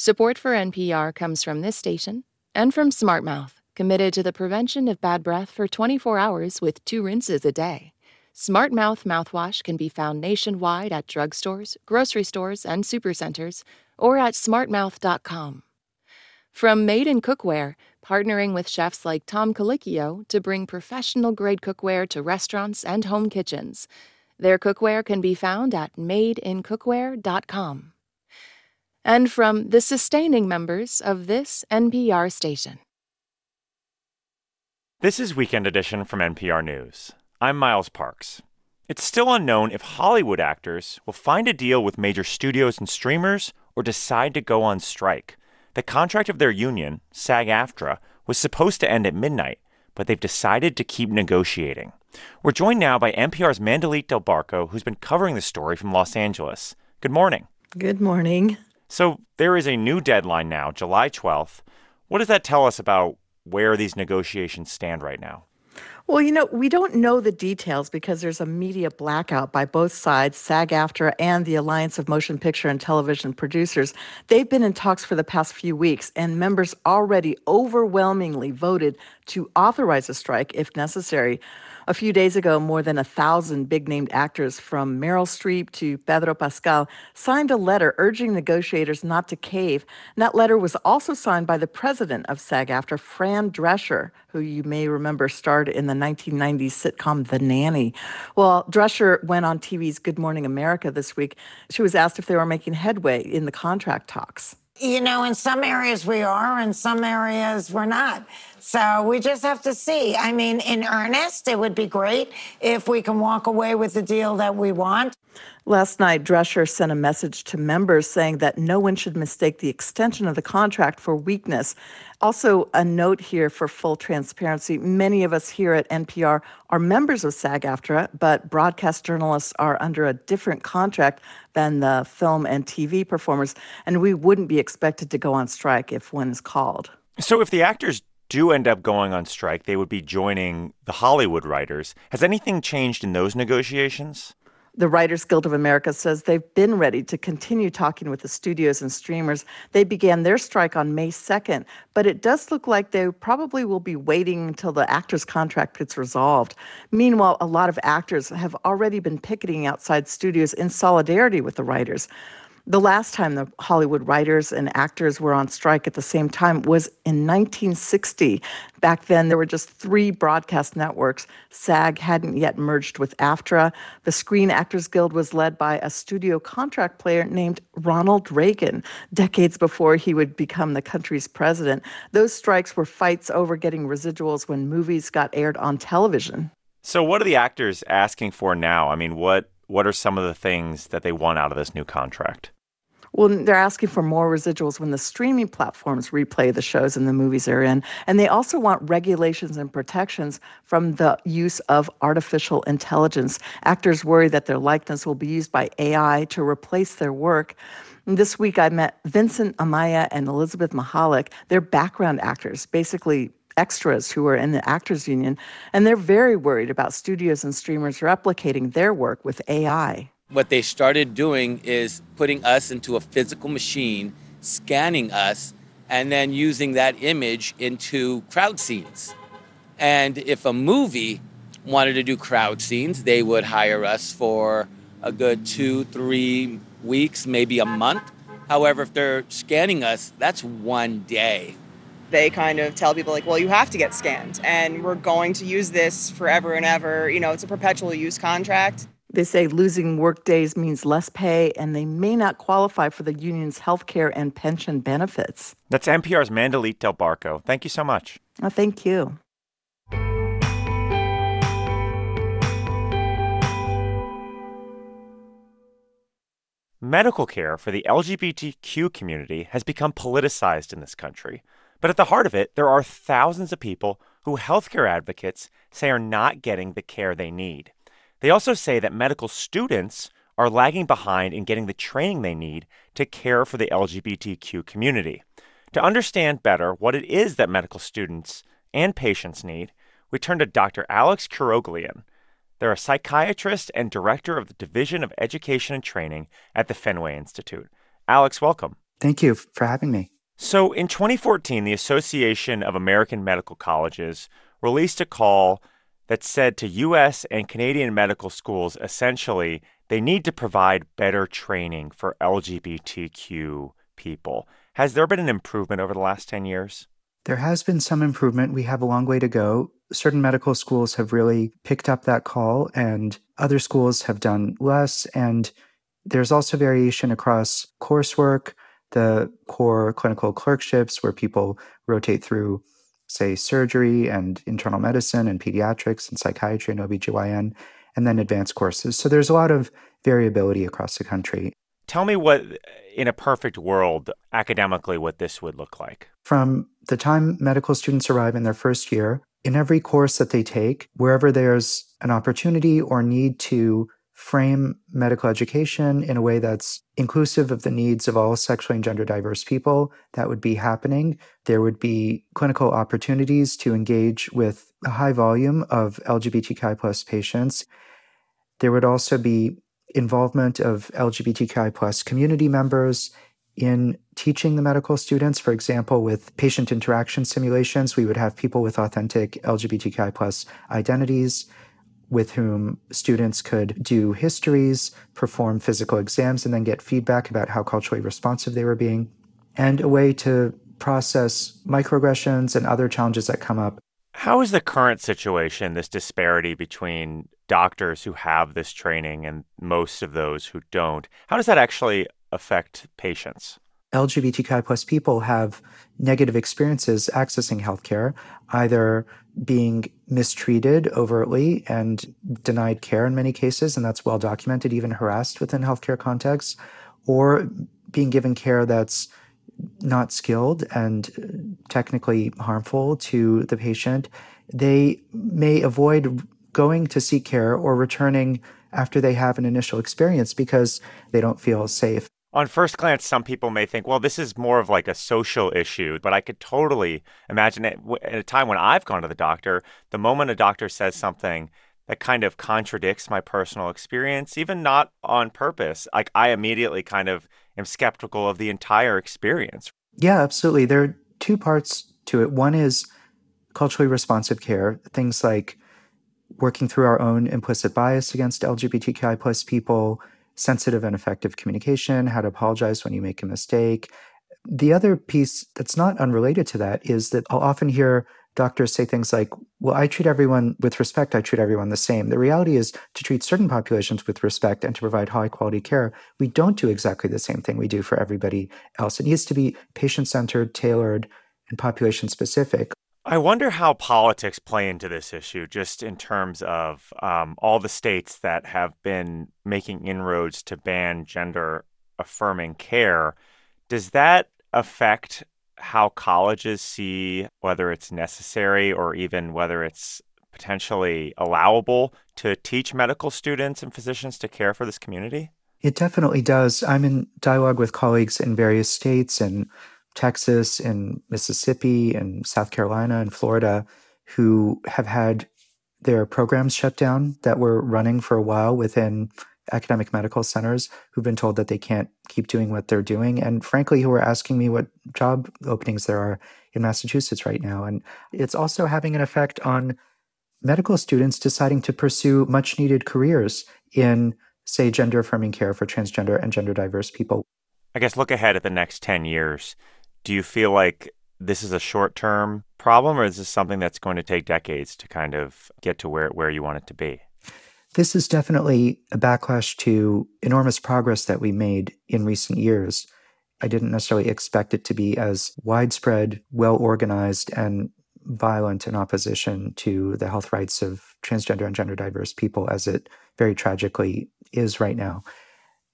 Support for NPR comes from this station and from SmartMouth, committed to the prevention of bad breath for 24 hours with two rinses a day. SmartMouth mouthwash can be found nationwide at drugstores, grocery stores, and supercenters, or at smartmouth.com. From Made in Cookware, partnering with chefs like Tom Colicchio to bring professional grade cookware to restaurants and home kitchens. Their cookware can be found at madeincookware.com and from the sustaining members of this NPR station. This is Weekend Edition from NPR News. I'm Miles Parks. It's still unknown if Hollywood actors will find a deal with major studios and streamers or decide to go on strike. The contract of their union, SAG AFTRA, was supposed to end at midnight, but they've decided to keep negotiating. We're joined now by NPR's Mandalit Del Barco, who's been covering the story from Los Angeles. Good morning. Good morning. So there is a new deadline now, July 12th. What does that tell us about where these negotiations stand right now? Well, you know, we don't know the details because there's a media blackout by both sides, SAG AFTRA and the Alliance of Motion Picture and Television Producers. They've been in talks for the past few weeks, and members already overwhelmingly voted to authorize a strike if necessary. A few days ago, more than a thousand big named actors from Meryl Streep to Pedro Pascal signed a letter urging negotiators not to cave. And that letter was also signed by the president of SAG AFTRA Fran Drescher, who you may remember starred in the 1990s sitcom The Nanny. Well, Drescher went on TV's Good Morning America this week. She was asked if they were making headway in the contract talks. You know, in some areas we are, in some areas we're not. So we just have to see. I mean, in earnest, it would be great if we can walk away with the deal that we want. Last night, Drescher sent a message to members saying that no one should mistake the extension of the contract for weakness. Also, a note here for full transparency many of us here at NPR are members of SAG AFTRA, but broadcast journalists are under a different contract than the film and TV performers, and we wouldn't be expected to go on strike if one is called. So, if the actors do end up going on strike, they would be joining the Hollywood writers. Has anything changed in those negotiations? The Writers Guild of America says they've been ready to continue talking with the studios and streamers. They began their strike on May 2nd, but it does look like they probably will be waiting until the actors' contract gets resolved. Meanwhile, a lot of actors have already been picketing outside studios in solidarity with the writers. The last time the Hollywood writers and actors were on strike at the same time was in 1960. Back then, there were just three broadcast networks. SAG hadn't yet merged with AFTRA. The Screen Actors Guild was led by a studio contract player named Ronald Reagan, decades before he would become the country's president. Those strikes were fights over getting residuals when movies got aired on television. So, what are the actors asking for now? I mean, what what are some of the things that they want out of this new contract? Well, they're asking for more residuals when the streaming platforms replay the shows and the movies they're in. And they also want regulations and protections from the use of artificial intelligence. Actors worry that their likeness will be used by AI to replace their work. This week, I met Vincent Amaya and Elizabeth Mahalik. They're background actors, basically extras who are in the Actors Union, and they're very worried about studios and streamers replicating their work with AI. What they started doing is putting us into a physical machine, scanning us, and then using that image into crowd scenes. And if a movie wanted to do crowd scenes, they would hire us for a good two, three weeks, maybe a month. However, if they're scanning us, that's one day they kind of tell people like well you have to get scanned and we're going to use this forever and ever. You know it's a perpetual use contract. They say losing work days means less pay and they may not qualify for the union's health care and pension benefits. That's npr's mandalit del barco. Thank you so much. Oh, thank you. Medical care for the LGBTQ community has become politicized in this country. But at the heart of it, there are thousands of people who healthcare advocates say are not getting the care they need. They also say that medical students are lagging behind in getting the training they need to care for the LGBTQ community. To understand better what it is that medical students and patients need, we turn to Dr. Alex Keuroghlian. They're a psychiatrist and director of the Division of Education and Training at the Fenway Institute. Alex, welcome. Thank you for having me. So, in 2014, the Association of American Medical Colleges released a call that said to U.S. and Canadian medical schools essentially they need to provide better training for LGBTQ people. Has there been an improvement over the last 10 years? There has been some improvement. We have a long way to go. Certain medical schools have really picked up that call, and other schools have done less. And there's also variation across coursework, the core clinical clerkships, where people rotate through, say, surgery and internal medicine and pediatrics and psychiatry and OBGYN, and then advanced courses. So there's a lot of variability across the country. Tell me what, in a perfect world, academically, what this would look like. From the time medical students arrive in their first year, in every course that they take, wherever there's an opportunity or need to frame medical education in a way that's inclusive of the needs of all sexually and gender diverse people, that would be happening. There would be clinical opportunities to engage with a high volume of LGBTQI plus patients. There would also be involvement of LGBTQI plus community members in teaching the medical students. For example, with patient interaction simulations, we would have people with authentic LGBTQI plus identities with whom students could do histories, perform physical exams, and then get feedback about how culturally responsive they were being, and a way to process microaggressions and other challenges that come up. How is the current situation, this disparity between doctors who have this training and most of those who don't, how does that actually affect patients? LGBTQI plus people have negative experiences accessing healthcare, either being mistreated overtly and denied care in many cases, and that's well documented, even harassed within healthcare contexts, or being given care that's not skilled and technically harmful to the patient. They may avoid going to seek care or returning after they have an initial experience because they don't feel safe. On first glance, some people may think, well, this is more of like a social issue, but I could totally imagine it at a time when I've gone to the doctor, the moment a doctor says something that kind of contradicts my personal experience, even not on purpose, like I immediately kind of am skeptical of the entire experience. Yeah, absolutely. There are two parts to it. One is culturally responsive care, things like working through our own implicit bias against LGBTQI plus people, sensitive and effective communication, how to apologize when you make a mistake. The other piece that's not unrelated to that is that I'll often hear doctors say things like, Well, I treat everyone with respect, I treat everyone the same. The reality is to treat certain populations with respect and to provide high quality care, we don't do exactly the same thing we do for everybody else. It needs to be patient centered, tailored, and population specific. I wonder how politics play into this issue, just in terms of um, all the states that have been making inroads to ban gender affirming care. Does that affect how colleges see whether it's necessary or even whether it's potentially allowable to teach medical students and physicians to care for this community? It definitely does. I'm in dialogue with colleagues in various states and Texas and Mississippi and South Carolina and Florida who have had their programs shut down that were running for a while within academic medical centers who've been told that they can't keep doing what they're doing and frankly who are asking me what job openings there are in Massachusetts right now. And it's also having an effect on medical students deciding to pursue much needed careers in say gender affirming care for transgender and gender diverse people. I guess look ahead at the next 10 years do you feel like this is a short term problem or is this something that's going to take decades to kind of get to where, where you want it to be? This is definitely a backlash to enormous progress that we made in recent years. I didn't necessarily expect it to be as widespread, well organized, and violent in opposition to the health rights of transgender and gender diverse people as it very tragically is right now.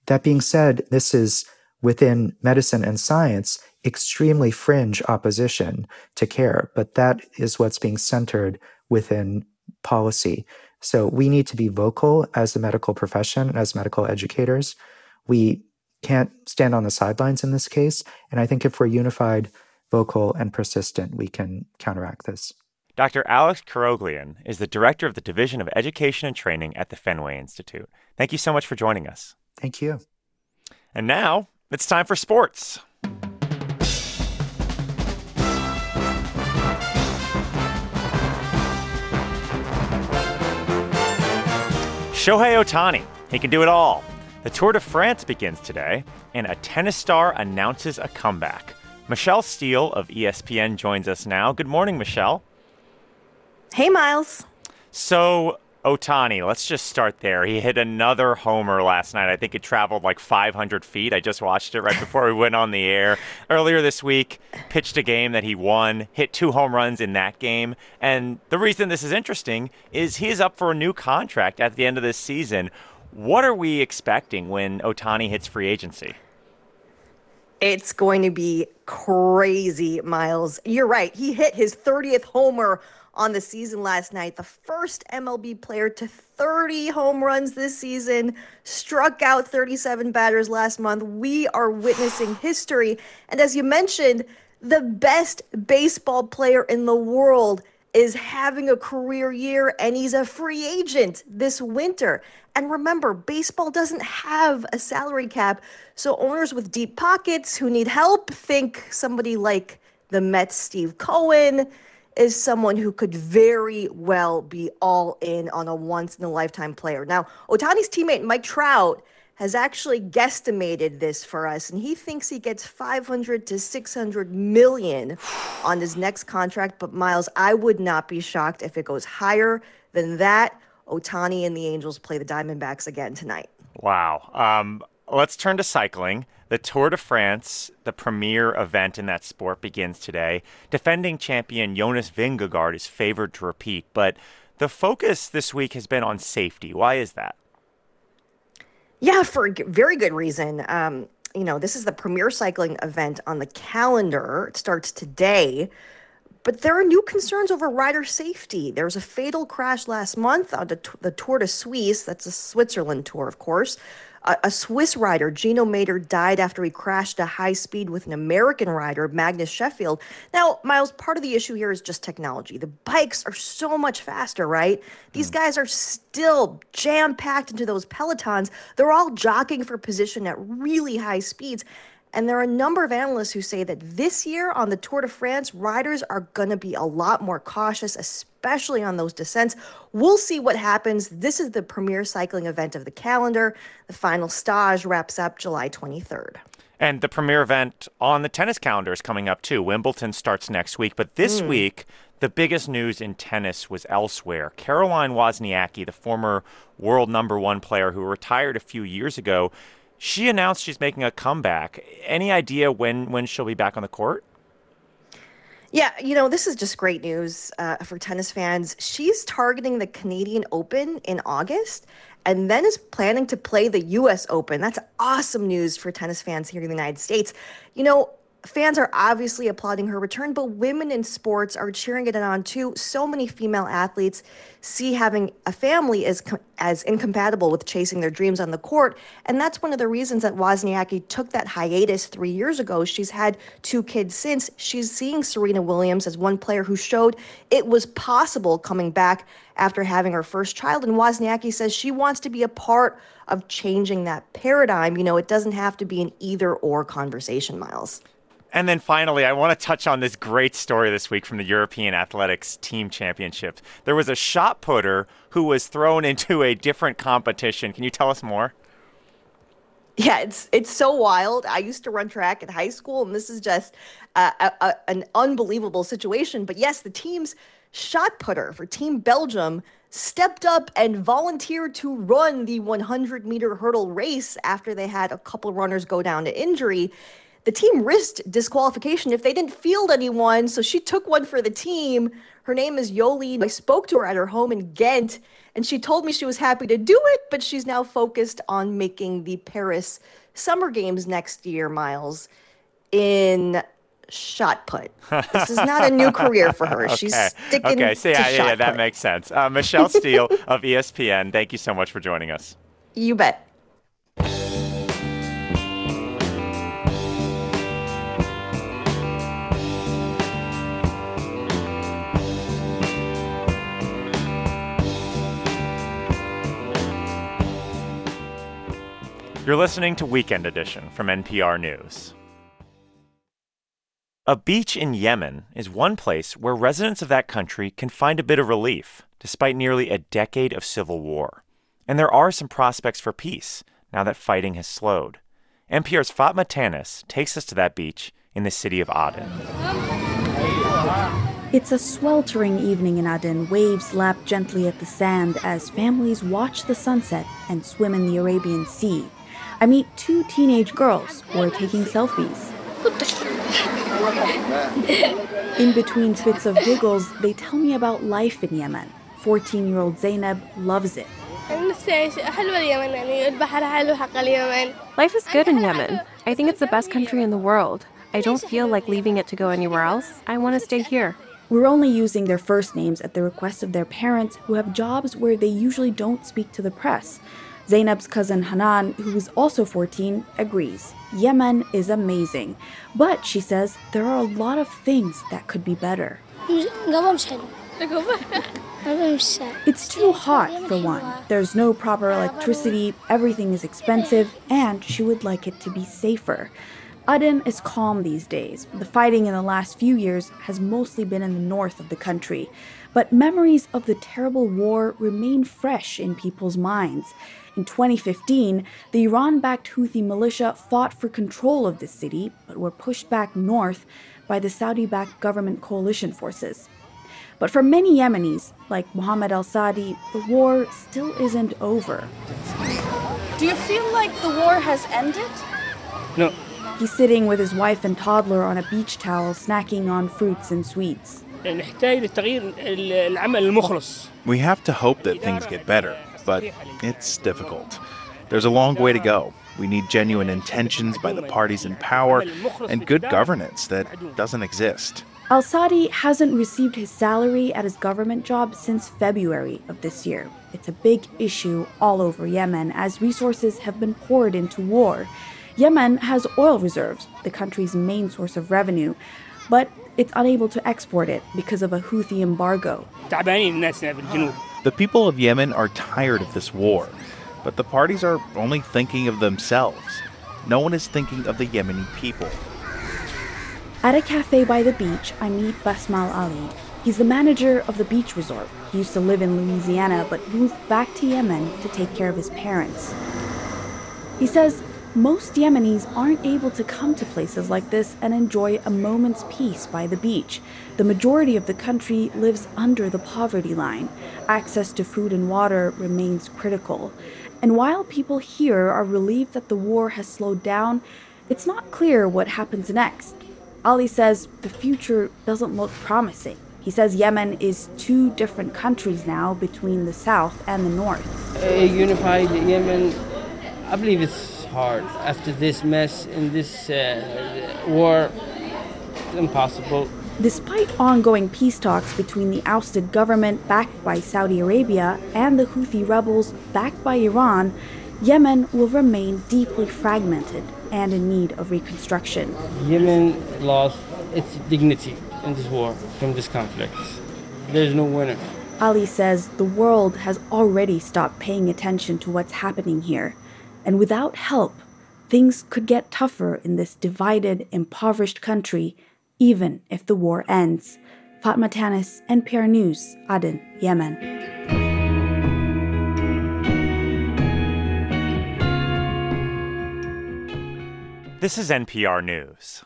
That being said, this is within medicine and science extremely fringe opposition to care, but that is what's being centered within policy. So we need to be vocal as the medical profession, as medical educators. We can't stand on the sidelines in this case. And I think if we're unified, vocal, and persistent, we can counteract this. Dr. Alex Keuroghlian is the director of the Division of Education and Training at the Fenway Institute. Thank you so much for joining us. Thank you. And now it's time for sports. Shohei Ohtani. He can do it all. The Tour de France begins today, and a tennis star announces a comeback. Michelle Steele of ESPN joins us now. Good morning, Michelle. Hey, Miles. So, Ohtani, let's just start there. He hit another homer last night. I think it traveled like 500 feet. I just watched it right before we went on the air. Earlier this week, pitched a game that he won, hit two home runs in that game. And the reason this is interesting is he is up for a new contract at the end of this season. What are we expecting when Ohtani hits free agency? It's going to be crazy, Miles. You're right. He hit his 30th homer on the season last night. The first MLB player to 30 home runs this season, struck out 37 batters last month. We are witnessing history. And as you mentioned, the best baseball player in the world is having a career year and he's a free agent this winter. And remember, baseball doesn't have a salary cap. So owners with deep pockets who need help think somebody like the Mets, Steve Cohen, is someone who could very well be all in on a once in a lifetime player. Now, Ohtani's teammate Mike Trout has actually guesstimated this for us and he thinks he gets 500 to 600 million on his next contract but miles i would not be shocked if it goes higher than that. Otani and the angels play the diamondbacks again tonight. Wow. Um, let's turn to cycling the tour de france the premier event in that sport begins today defending champion jonas vingegaard is favored to repeat but the focus this week has been on safety why is that yeah, for a very good reason. Um, you know, this is the premier cycling event on the calendar. It starts today. But there are new concerns over rider safety. There was a fatal crash last month on the, the Tour de Suisse. That's a Switzerland tour, of course. A, a Swiss rider, Gino Mader, died after he crashed at high speed with an American rider, Magnus Sheffield. Now, Miles, part of the issue here is just technology. The bikes are so much faster, right? These hmm. guys are still jam packed into those pelotons. They're all jockeying for position at really high speeds. And there are a number of analysts who say that this year on the Tour de France, riders are going to be a lot more cautious, especially on those descents. We'll see what happens. This is the premier cycling event of the calendar. The final stage wraps up July 23rd. And the premier event on the tennis calendar is coming up too. Wimbledon starts next week. But this Mm. week, the biggest news in tennis was elsewhere. Caroline Wozniacki, the former world number one player who retired a few years ago, she announced she's making a comeback. Any idea when, when she'll be back on the court? Yeah, you know, this is just great news uh, for tennis fans. She's targeting the Canadian Open in August and then is planning to play the US Open. That's awesome news for tennis fans here in the United States. You know, fans are obviously applauding her return, but women in sports are cheering it on too. So many female athletes see having a family as as incompatible with chasing their dreams on the court, and that's one of the reasons that Wozniacki took that hiatus 3 years ago. She's had two kids since. She's seeing Serena Williams as one player who showed it was possible coming back after having her first child, and Wozniacki says she wants to be a part of changing that paradigm. You know, it doesn't have to be an either or conversation, Miles. And then finally, I want to touch on this great story this week from the European Athletics Team Championship. There was a shot putter who was thrown into a different competition. Can you tell us more? Yeah, it's it's so wild. I used to run track in high school, and this is just a, a, an unbelievable situation. But yes, the team's shot putter for Team Belgium stepped up and volunteered to run the 100 meter hurdle race after they had a couple runners go down to injury. The team risked disqualification if they didn't field anyone. So she took one for the team. Her name is Yoli. I spoke to her at her home in Ghent, and she told me she was happy to do it, but she's now focused on making the Paris Summer Games next year, Miles, in shot put. This is not a new career for her. okay. She's sticking okay. So, to yeah, shot yeah, yeah, that put. makes sense. Uh, Michelle Steele of ESPN, thank you so much for joining us. You bet. You're listening to Weekend Edition from NPR News. A beach in Yemen is one place where residents of that country can find a bit of relief despite nearly a decade of civil war. And there are some prospects for peace now that fighting has slowed. NPR's Fatma Tanis takes us to that beach in the city of Aden. It's a sweltering evening in Aden. Waves lap gently at the sand as families watch the sunset and swim in the Arabian Sea. I meet two teenage girls who are taking selfies. In between fits of giggles, they tell me about life in Yemen. 14 year old Zainab loves it. Life is good in Yemen. I think it's the best country in the world. I don't feel like leaving it to go anywhere else. I want to stay here. We're only using their first names at the request of their parents who have jobs where they usually don't speak to the press. Zainab's cousin Hanan, who is also 14, agrees. Yemen is amazing. But she says there are a lot of things that could be better. It's too hot, for one. There's no proper electricity, everything is expensive, and she would like it to be safer. Aden is calm these days. The fighting in the last few years has mostly been in the north of the country, but memories of the terrible war remain fresh in people's minds. In 2015, the Iran backed Houthi militia fought for control of the city but were pushed back north by the Saudi backed government coalition forces. But for many Yemenis, like Mohammed al Sadi, the war still isn't over. Do you feel like the war has ended? No. He's sitting with his wife and toddler on a beach towel, snacking on fruits and sweets. We have to hope that things get better but it's difficult. There's a long way to go. We need genuine intentions by the parties in power and good governance that doesn't exist. Al Sadi hasn't received his salary at his government job since February of this year. It's a big issue all over Yemen as resources have been poured into war. Yemen has oil reserves, the country's main source of revenue, but it's unable to export it because of a Houthi embargo. The people of Yemen are tired of this war, but the parties are only thinking of themselves. No one is thinking of the Yemeni people. At a cafe by the beach, I meet Basmal Ali. He's the manager of the beach resort. He used to live in Louisiana but moved back to Yemen to take care of his parents. He says most Yemenis aren't able to come to places like this and enjoy a moment's peace by the beach. The majority of the country lives under the poverty line. Access to food and water remains critical. And while people here are relieved that the war has slowed down, it's not clear what happens next. Ali says the future doesn't look promising. He says Yemen is two different countries now between the south and the north. A unified Yemen I believe it's hard. After this mess in this uh, war it's impossible. Despite ongoing peace talks between the ousted government backed by Saudi Arabia and the Houthi rebels backed by Iran, Yemen will remain deeply fragmented and in need of reconstruction. Yemen lost its dignity in this war from this conflict. There's no winner. Ali says the world has already stopped paying attention to what's happening here, and without help, things could get tougher in this divided, impoverished country, even if the war ends. Fatma Tanis, NPR News, Aden, Yemen. This is NPR News.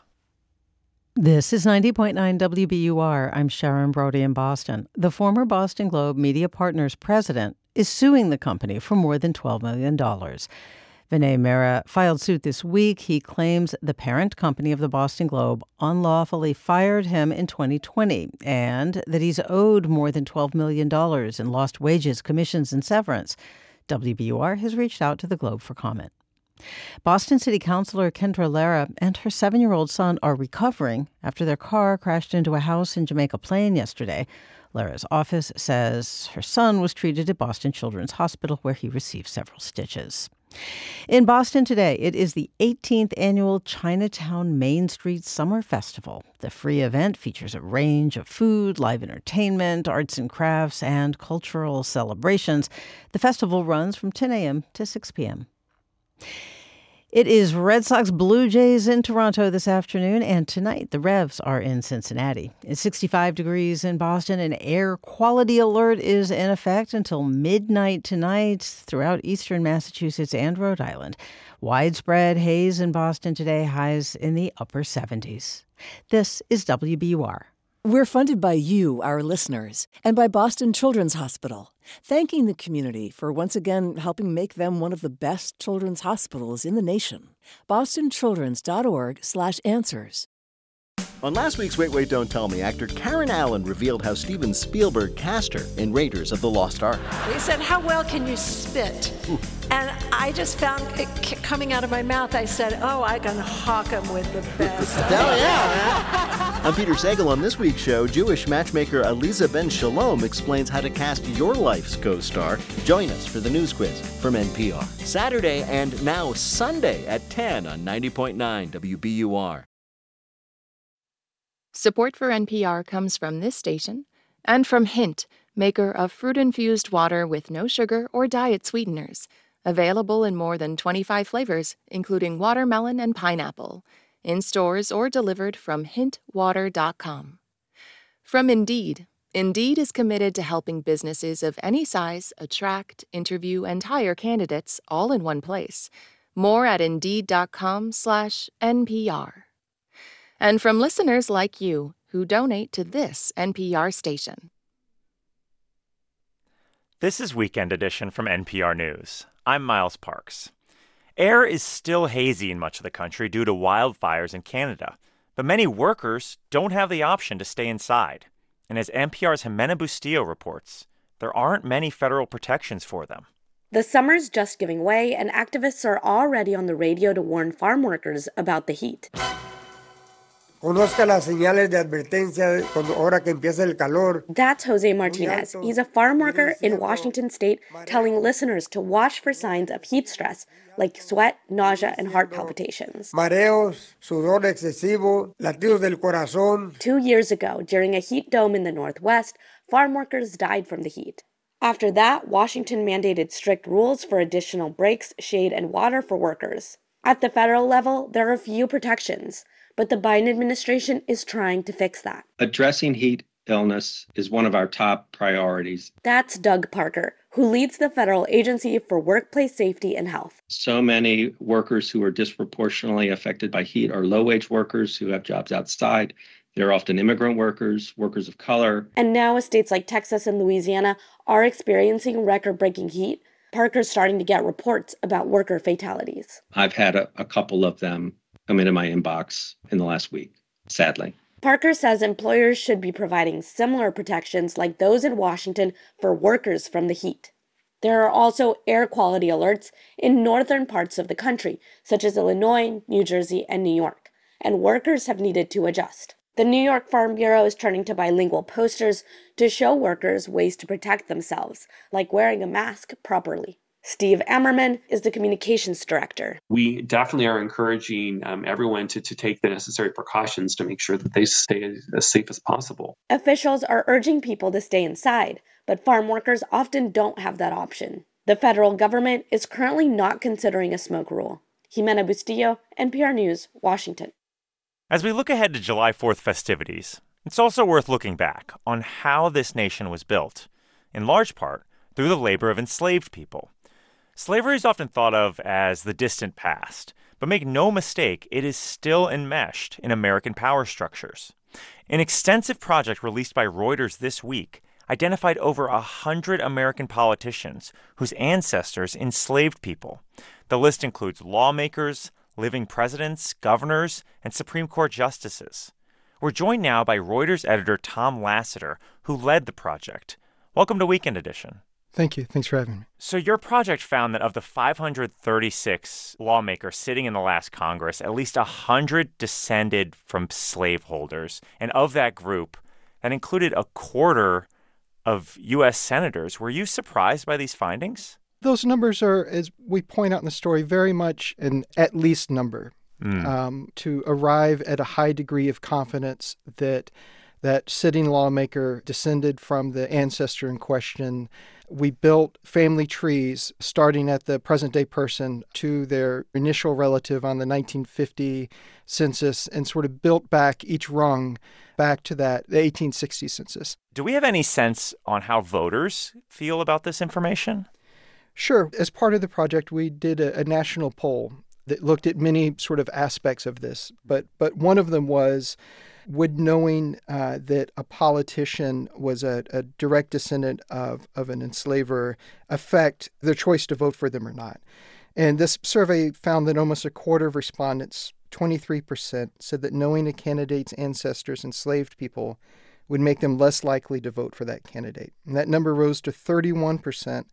This is 90.9 WBUR. I'm Sharon Brody in Boston. The former Boston Globe Media Partners president is suing the company for more than $12 million. Vinay Mehra filed suit this week. He claims the parent company of the Boston Globe unlawfully fired him in 2020 and that he's owed more than $12 million in lost wages, commissions, and severance. WBUR has reached out to the Globe for comment. Boston City Councilor Kendra Lara and her seven year old son are recovering after their car crashed into a house in Jamaica Plain yesterday. Lara's office says her son was treated at Boston Children's Hospital where he received several stitches. In Boston today, it is the 18th annual Chinatown Main Street Summer Festival. The free event features a range of food, live entertainment, arts and crafts, and cultural celebrations. The festival runs from 10 a.m. to 6 p.m. It is Red Sox Blue Jays in Toronto this afternoon, and tonight the Revs are in Cincinnati. It's 65 degrees in Boston. An air quality alert is in effect until midnight tonight throughout eastern Massachusetts and Rhode Island. Widespread haze in Boston today, highs in the upper 70s. This is WBUR. We're funded by you, our listeners, and by Boston Children's Hospital, thanking the community for once again helping make them one of the best children's hospitals in the nation. bostonchildrens.org/answers. On last week's Wait, Wait, Don't Tell Me, actor Karen Allen revealed how Steven Spielberg cast her in Raiders of the Lost Ark. They said, How well can you spit? And I just found it coming out of my mouth. I said, Oh, I can hawk him with the best. Hell yeah! on Peter Sagal on this week's show, Jewish matchmaker Aleeza Ben Shalom explains how to cast your life's co star. Join us for the news quiz from NPR. Saturday and now Sunday at 10 on 90.9 WBUR. Support for NPR comes from this station and from Hint, maker of fruit infused water with no sugar or diet sweeteners. Available in more than 25 flavors, including watermelon and pineapple. In stores or delivered from hintwater.com. From Indeed. Indeed is committed to helping businesses of any size attract, interview, and hire candidates all in one place. More at indeed.com/npr and from listeners like you who donate to this NPR station. This is Weekend Edition from NPR News. I'm Miles Parks. Air is still hazy in much of the country due to wildfires in Canada, but many workers don't have the option to stay inside. And as NPR's Jimena Bustillo reports, there aren't many federal protections for them. The summer's just giving way, and activists are already on the radio to warn farm workers about the heat. Conozca las señales de advertencia cuando ahora que empieza el calor. That's Jose Martinez. He's a farm worker in Washington state telling listeners to watch for signs of heat stress like sweat, nausea, and heart palpitations. Mareos, sudor excesivo, latidos del corazón. Two years ago, during a heat dome in the Northwest, farm workers died from the heat. After that, Washington mandated strict rules for additional breaks, shade, and water for workers. At the federal level, there are few protections but the Biden administration is trying to fix that. Addressing heat illness is one of our top priorities. That's Doug Parker, who leads the Federal Agency for Workplace Safety and Health. So many workers who are disproportionately affected by heat are low wage workers who have jobs outside. They're often immigrant workers, workers of color. And now, as states like Texas and Louisiana are experiencing record breaking heat, Parker's starting to get reports about worker fatalities. I've had a, a couple of them come into my inbox in the last week, sadly. Parker says employers should be providing similar protections like those in Washington for workers from the heat. There are also air quality alerts in northern parts of the country, such as Illinois, New Jersey, and New York, and workers have needed to adjust. The New York Farm Bureau is turning to bilingual posters to show workers ways to protect themselves, like wearing a mask properly. Steve Ammerman is the communications director. We definitely are encouraging um, everyone to, to take the necessary precautions to make sure that they stay as, as safe as possible. Officials are urging people to stay inside, but farm workers often don't have that option. The federal government is currently not considering a smoke rule. Jimena Bustillo, NPR News, Washington. As we look ahead to July 4th festivities, it's also worth looking back on how this nation was built, in large part through the labor of enslaved people. Slavery is often thought of as the distant past, but make no mistake, it is still enmeshed in American power structures. An extensive project released by Reuters this week identified over a hundred American politicians whose ancestors enslaved people. The list includes lawmakers, living presidents, governors, and Supreme Court justices. We're joined now by Reuters editor Tom Lasseter, who led the project. Welcome to Weekend Edition. Thank you. Thanks for having me. So, your project found that of the 536 lawmakers sitting in the last Congress, at least 100 descended from slaveholders. And of that group, that included a quarter of U.S. senators. Were you surprised by these findings? Those numbers are, as we point out in the story, very much an at least number mm. um, to arrive at a high degree of confidence that that sitting lawmaker descended from the ancestor in question. We built family trees starting at the present day person to their initial relative on the 1950 census and sort of built back each rung back to that the 1860 census. Do we have any sense on how voters feel about this information? Sure. As part of the project, we did a, a national poll that looked at many sort of aspects of this, but but one of them was would knowing uh, that a politician was a, a, direct descendant of, of an enslaver affect their choice to vote for them or not. And this survey found that almost a quarter of respondents, 23%, said that knowing a candidate's ancestors enslaved people would make them less likely to vote for that candidate. And that number rose to 31%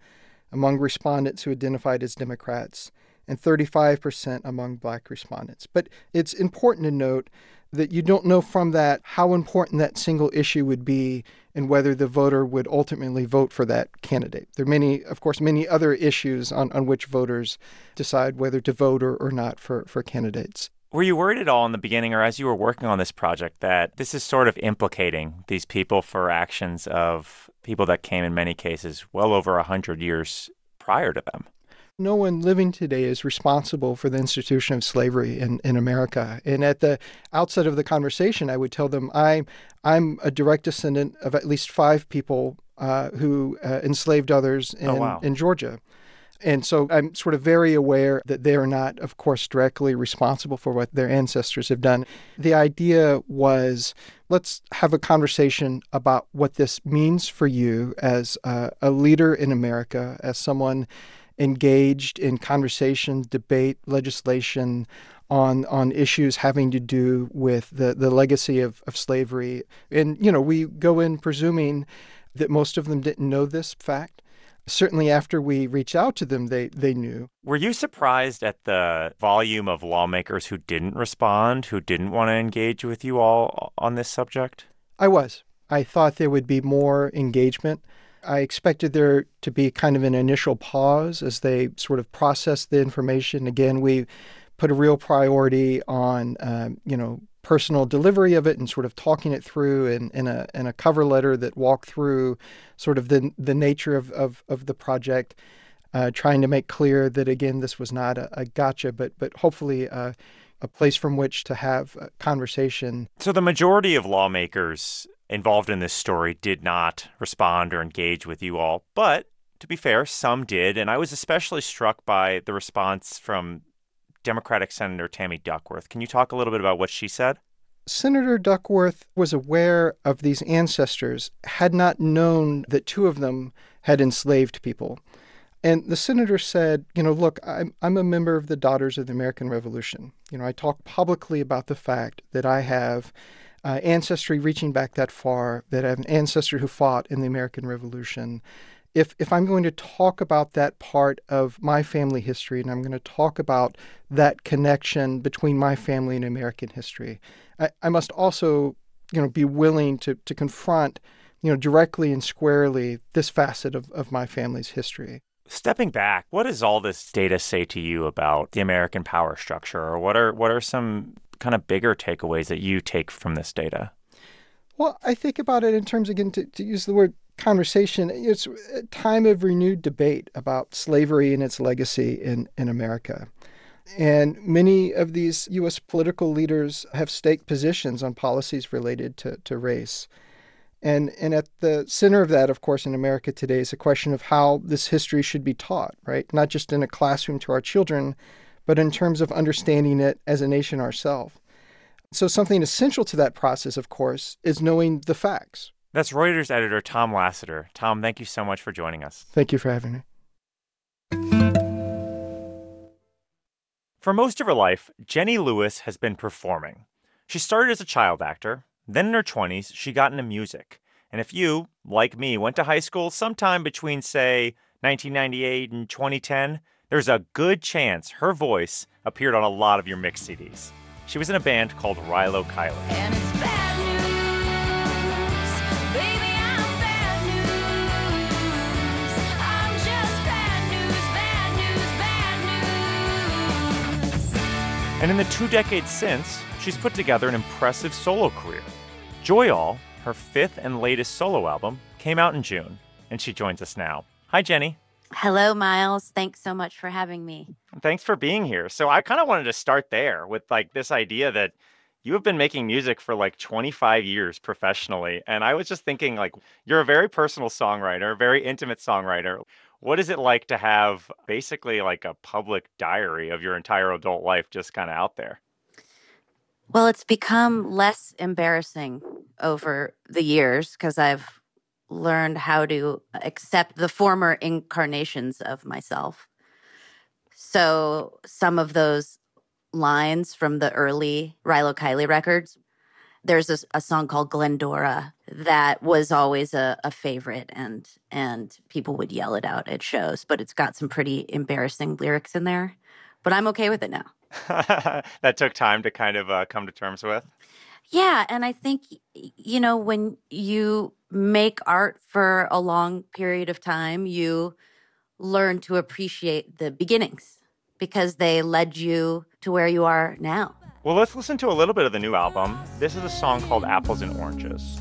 among respondents who identified as Democrats and 35% among black respondents. But it's important to note that you don't know from that how important that single issue would be and whether the voter would ultimately vote for that candidate. There are many, of course, many other issues on, on which voters decide whether to vote or, or not for, for candidates. Were you worried at all in the beginning or as you were working on this project that this is sort of implicating these people for actions of people that came in many cases well over 100 years prior to them? No one living today is responsible for the institution of slavery in, in America. And at the outset of the conversation, I would tell them I, I'm a direct descendant of at least five people uh, who uh, enslaved others in, oh, wow. in Georgia. And so I'm sort of very aware that they are not, of course, directly responsible for what their ancestors have done. The idea was let's have a conversation about what this means for you as a, a leader in America, as someone engaged in conversation, debate, legislation on on issues having to do with the, the legacy of, of slavery. And, you know, we go in presuming that most of them didn't know this fact. Certainly after we reached out to them, they, they knew. Were you surprised at the volume of lawmakers who didn't respond, who didn't want to engage with you all on this subject? I was. I thought there would be more engagement. I expected there to be kind of an initial pause as they sort of process the information. Again, we put a real priority on, um, you know, personal delivery of it and sort of talking it through in, in a in a cover letter that walked through sort of the the nature of of, of the project, uh, trying to make clear that again this was not a, a gotcha, but but hopefully. Uh, a place from which to have a conversation. So, the majority of lawmakers involved in this story did not respond or engage with you all. But to be fair, some did. And I was especially struck by the response from Democratic Senator Tammy Duckworth. Can you talk a little bit about what she said? Senator Duckworth was aware of these ancestors, had not known that two of them had enslaved people. And the senator said, you know, look, I'm, I'm a member of the Daughters of the American Revolution. You know, I talk publicly about the fact that I have uh, ancestry reaching back that far, that I have an ancestor who fought in the American Revolution. If, if I'm going to talk about that part of my family history and I'm going to talk about that connection between my family and American history, I, I must also you know, be willing to, to confront you know, directly and squarely this facet of, of my family's history. Stepping back, what does all this data say to you about the American power structure, or what are what are some kind of bigger takeaways that you take from this data? Well, I think about it in terms, again, to, to use the word conversation, it's a time of renewed debate about slavery and its legacy in, in America. And many of these U.S. political leaders have staked positions on policies related to, to race. And, and at the center of that, of course, in America today is a question of how this history should be taught, right? Not just in a classroom to our children, but in terms of understanding it as a nation ourselves. So, something essential to that process, of course, is knowing the facts, That's Reuters editor Tom Lasseter. Tom, thank you so much for joining us. Thank you for having me. For most of her life, Jenny Lewis has been performing. She started as a child actor, then in her 20s, she got into music. And if you, like me, went to high school sometime between, say, 1998 and 2010, there's a good chance her voice appeared on a lot of your mix CDs. She was in a band called Rilo Kiley. And in the two decades since, she's put together an impressive solo career. Joy All, her fifth and latest solo album, came out in June, and she joins us now. Hi, Jenny. Hello, Miles. Thanks so much for having me. Thanks for being here. So, I kind of wanted to start there with like this idea that you have been making music for like 25 years professionally. And I was just thinking, like, you're a very personal songwriter, a very intimate songwriter. What is it like to have basically like a public diary of your entire adult life just kind of out there? Well, it's become less embarrassing over the years because I've learned how to accept the former incarnations of myself. So some of those lines from the early Rilo Kiley records, there's a, a song called Glendora that was always a, a favorite and and people would yell it out at shows, but it's got some pretty embarrassing lyrics in there. But I'm okay with it now. that took time to kind of uh, come to terms with. Yeah, and I think you know when you make art for a long period of time, you learn to appreciate the beginnings because they led you to where you are now. Well, let's listen to a little bit of the new album. This is a song called Apples and Oranges.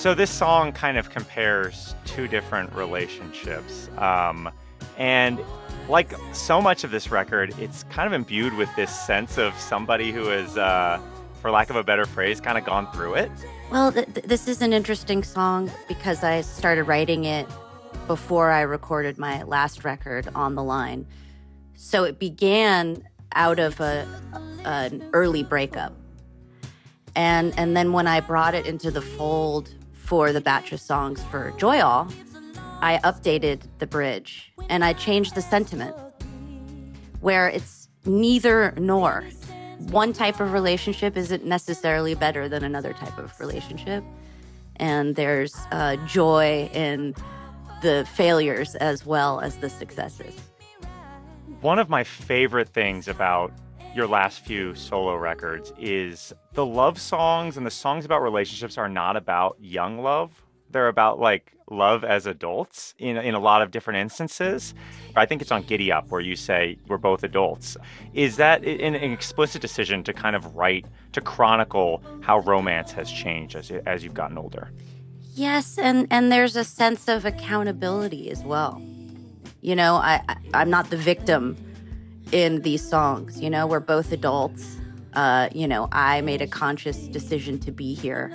So this song kind of compares two different relationships. Um, and like so much of this record, it's kind of imbued with this sense of somebody who has, uh, for lack of a better phrase, kind of gone through it. Well, th- th- this is an interesting song because I started writing it before I recorded my last record, On the Line. So it began out of a, an early breakup. And, and then when I brought it into the fold for the batch of songs for Joy All, I updated the bridge and I changed the sentiment where it's neither nor. One type of relationship isn't necessarily better than another type of relationship. And there's uh, joy in the failures as well as the successes. One of my favorite things about your last few solo records is the love songs and the songs about relationships are not about young love. They're about like love as adults in, in a lot of different instances. I think it's on Giddy Up where you say we're both adults. Is that an, an explicit decision to kind of write, to chronicle how romance has changed as, as you've gotten older? Yes, and and there's a sense of accountability as well. You know, I, I I'm not the victim in these songs. You know, we're both adults. Uh, you know, I made a conscious decision to be here,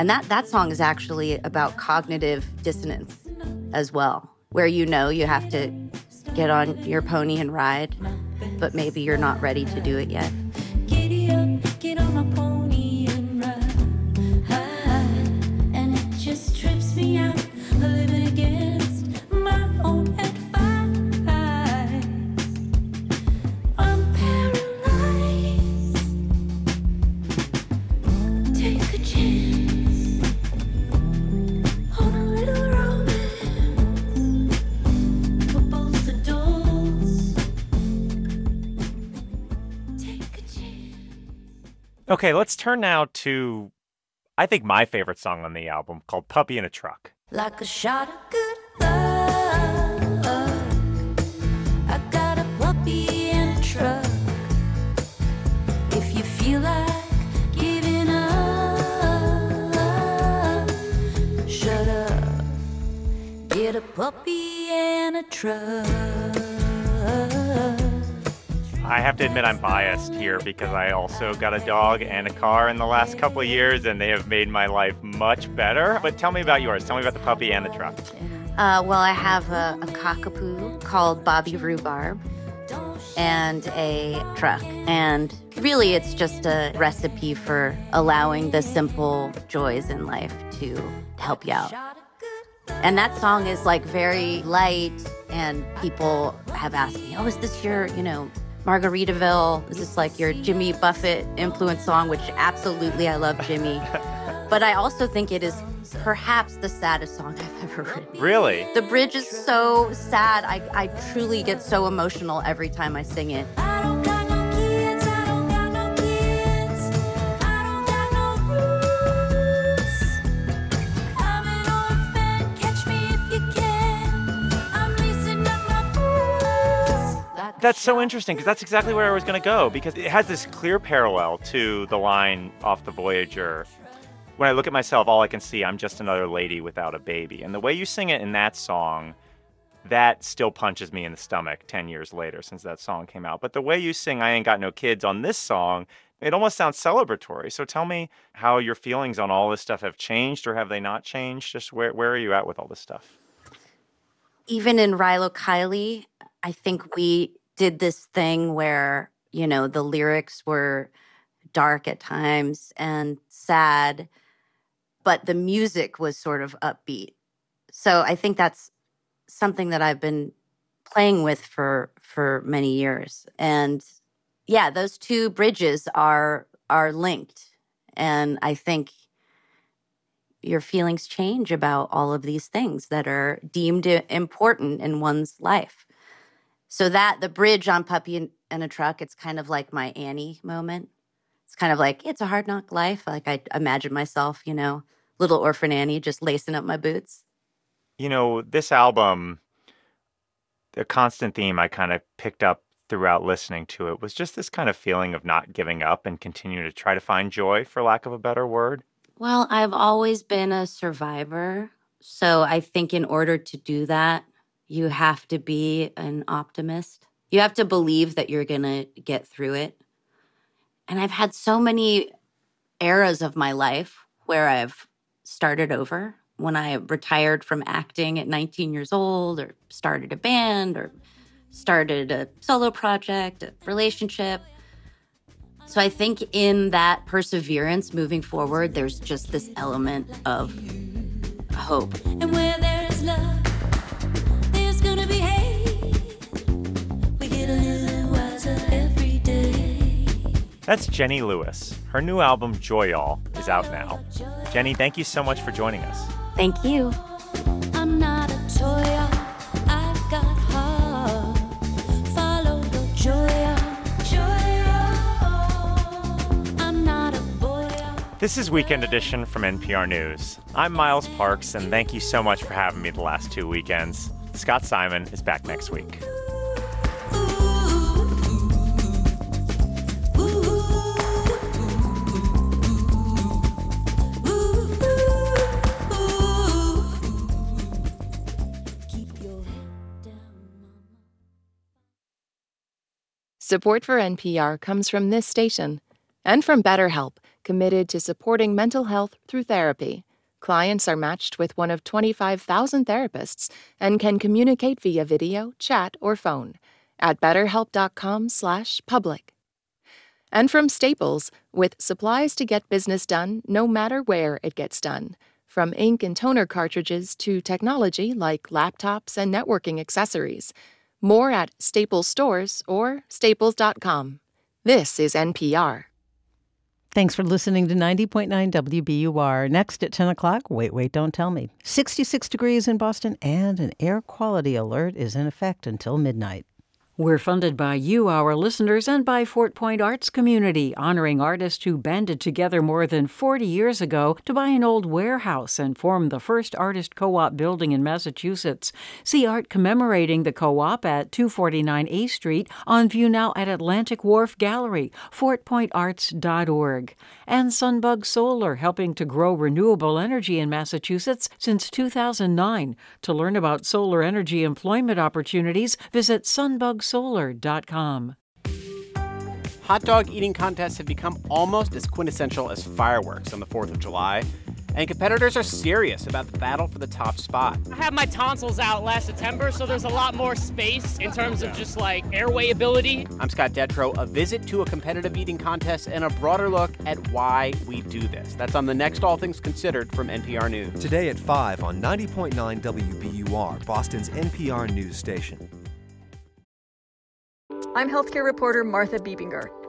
and that that song is actually about cognitive dissonance as well, where you know you have to get on your pony and ride, but maybe you're not ready to do it yet. Giddy up, Okay, let's turn now to I think my favorite song on the album called Puppy in a Truck. Like a shot of good luck. I got a puppy in a truck. If you feel like giving up, shut up. Get a puppy in a truck. I have to admit I'm biased here because I also got a dog and a car in the last couple of years, and they have made my life much better. But tell me about yours. Tell me about the puppy and the truck. Uh, well, I have a, a cockapoo called Bobby Rhubarb and a truck. And really, it's just a recipe for allowing the simple joys in life to help you out. And that song is like very light, and people have asked me, Oh, is this your, you know, Margaritaville? Is this like your Jimmy Buffett influence song? Which absolutely, I love Jimmy. but I also think it is perhaps the saddest song I've ever written. Really? The bridge is so sad. I, I truly get so emotional every time I sing it. That's so interesting because that's exactly where I was going to go because it has this clear parallel to the line off the Voyager. When I look at myself, all I can see, I'm just another lady without a baby. And the way you sing it in that song, that still punches me in the stomach 10 years later since that song came out. But the way you sing I Ain't Got No Kids on this song, it almost sounds celebratory. So tell me how your feelings on all this stuff have changed or have they not changed? Just where, where are you at with all this stuff? even in Rilo Kiley, I think we did this thing where, you know, the lyrics were dark at times and sad, but the music was sort of upbeat. So I think that's something that I've been playing with for for many years. And yeah, those two bridges are are linked. And I think your feelings change about all of these things that are deemed important in one's life. So that the bridge on Puppy and, and a Truck, it's kind of like my Annie moment. It's kind of like it's a hard knock life. Like I imagine myself, you know, little orphan Annie just lacing up my boots. You know, this album, the constant theme I kind of picked up throughout listening to it was just this kind of feeling of not giving up and continuing to try to find joy, for lack of a better word. Well, I've always been a survivor. So I think in order to do that, you have to be an optimist. You have to believe that you're going to get through it. And I've had so many eras of my life where I've started over. When I retired from acting at 19 years old, or started a band, or started a solo project, a relationship. So I think in that perseverance moving forward, there's just this element of hope. And where there's love, That's Jenny Lewis. Her new album, Joy All, is out now. Jenny, thank you so much for joining us. Thank you. I'm not a toy. I've got heart. Follow your joy. Joy. Oh. I'm not a boy. This is Weekend Edition from NPR News. I'm Miles Parks, and thank you so much for having me the last two weekends. Scott Simon is back next week. Support for NPR comes from this station and from BetterHelp, committed to supporting mental health through therapy. Clients are matched with one of 25,000 therapists and can communicate via video, chat, or phone at betterhelp.com/public. And from Staples, with supplies to get business done no matter where it gets done. From ink and toner cartridges to technology like laptops and networking accessories. More at Staples stores or staples.com. This is NPR. Thanks for listening to 90.9 WBUR. Next at 10 o'clock, wait, wait, don't tell me. 66 degrees in Boston, and an air quality alert is in effect until midnight. We're funded by you, our listeners, and by Fort Point Arts Community, honoring artists who banded together more than 40 years ago to buy an old warehouse and form the first artist co op building in Massachusetts. See art commemorating the co op at 249 A Street, on view now at Atlantic Wharf Gallery, fortpointarts.org. And Sunbug Solar, helping to grow renewable energy in Massachusetts since 2009. To learn about solar energy employment opportunities, visit sunbugsolar.com. Hot dog eating contests have become almost as quintessential as fireworks on the 4th of July, and competitors are serious about the battle for the top spot. I had my tonsils out last September, so there's a lot more space in terms of just like airway ability. I'm Scott Detrow, a visit to a competitive eating contest and a broader look at why we do this. That's on the next All Things Considered from NPR News. Today at 5 on 90.9 WBUR, Boston's NPR news station. I'm healthcare reporter Martha Bebinger,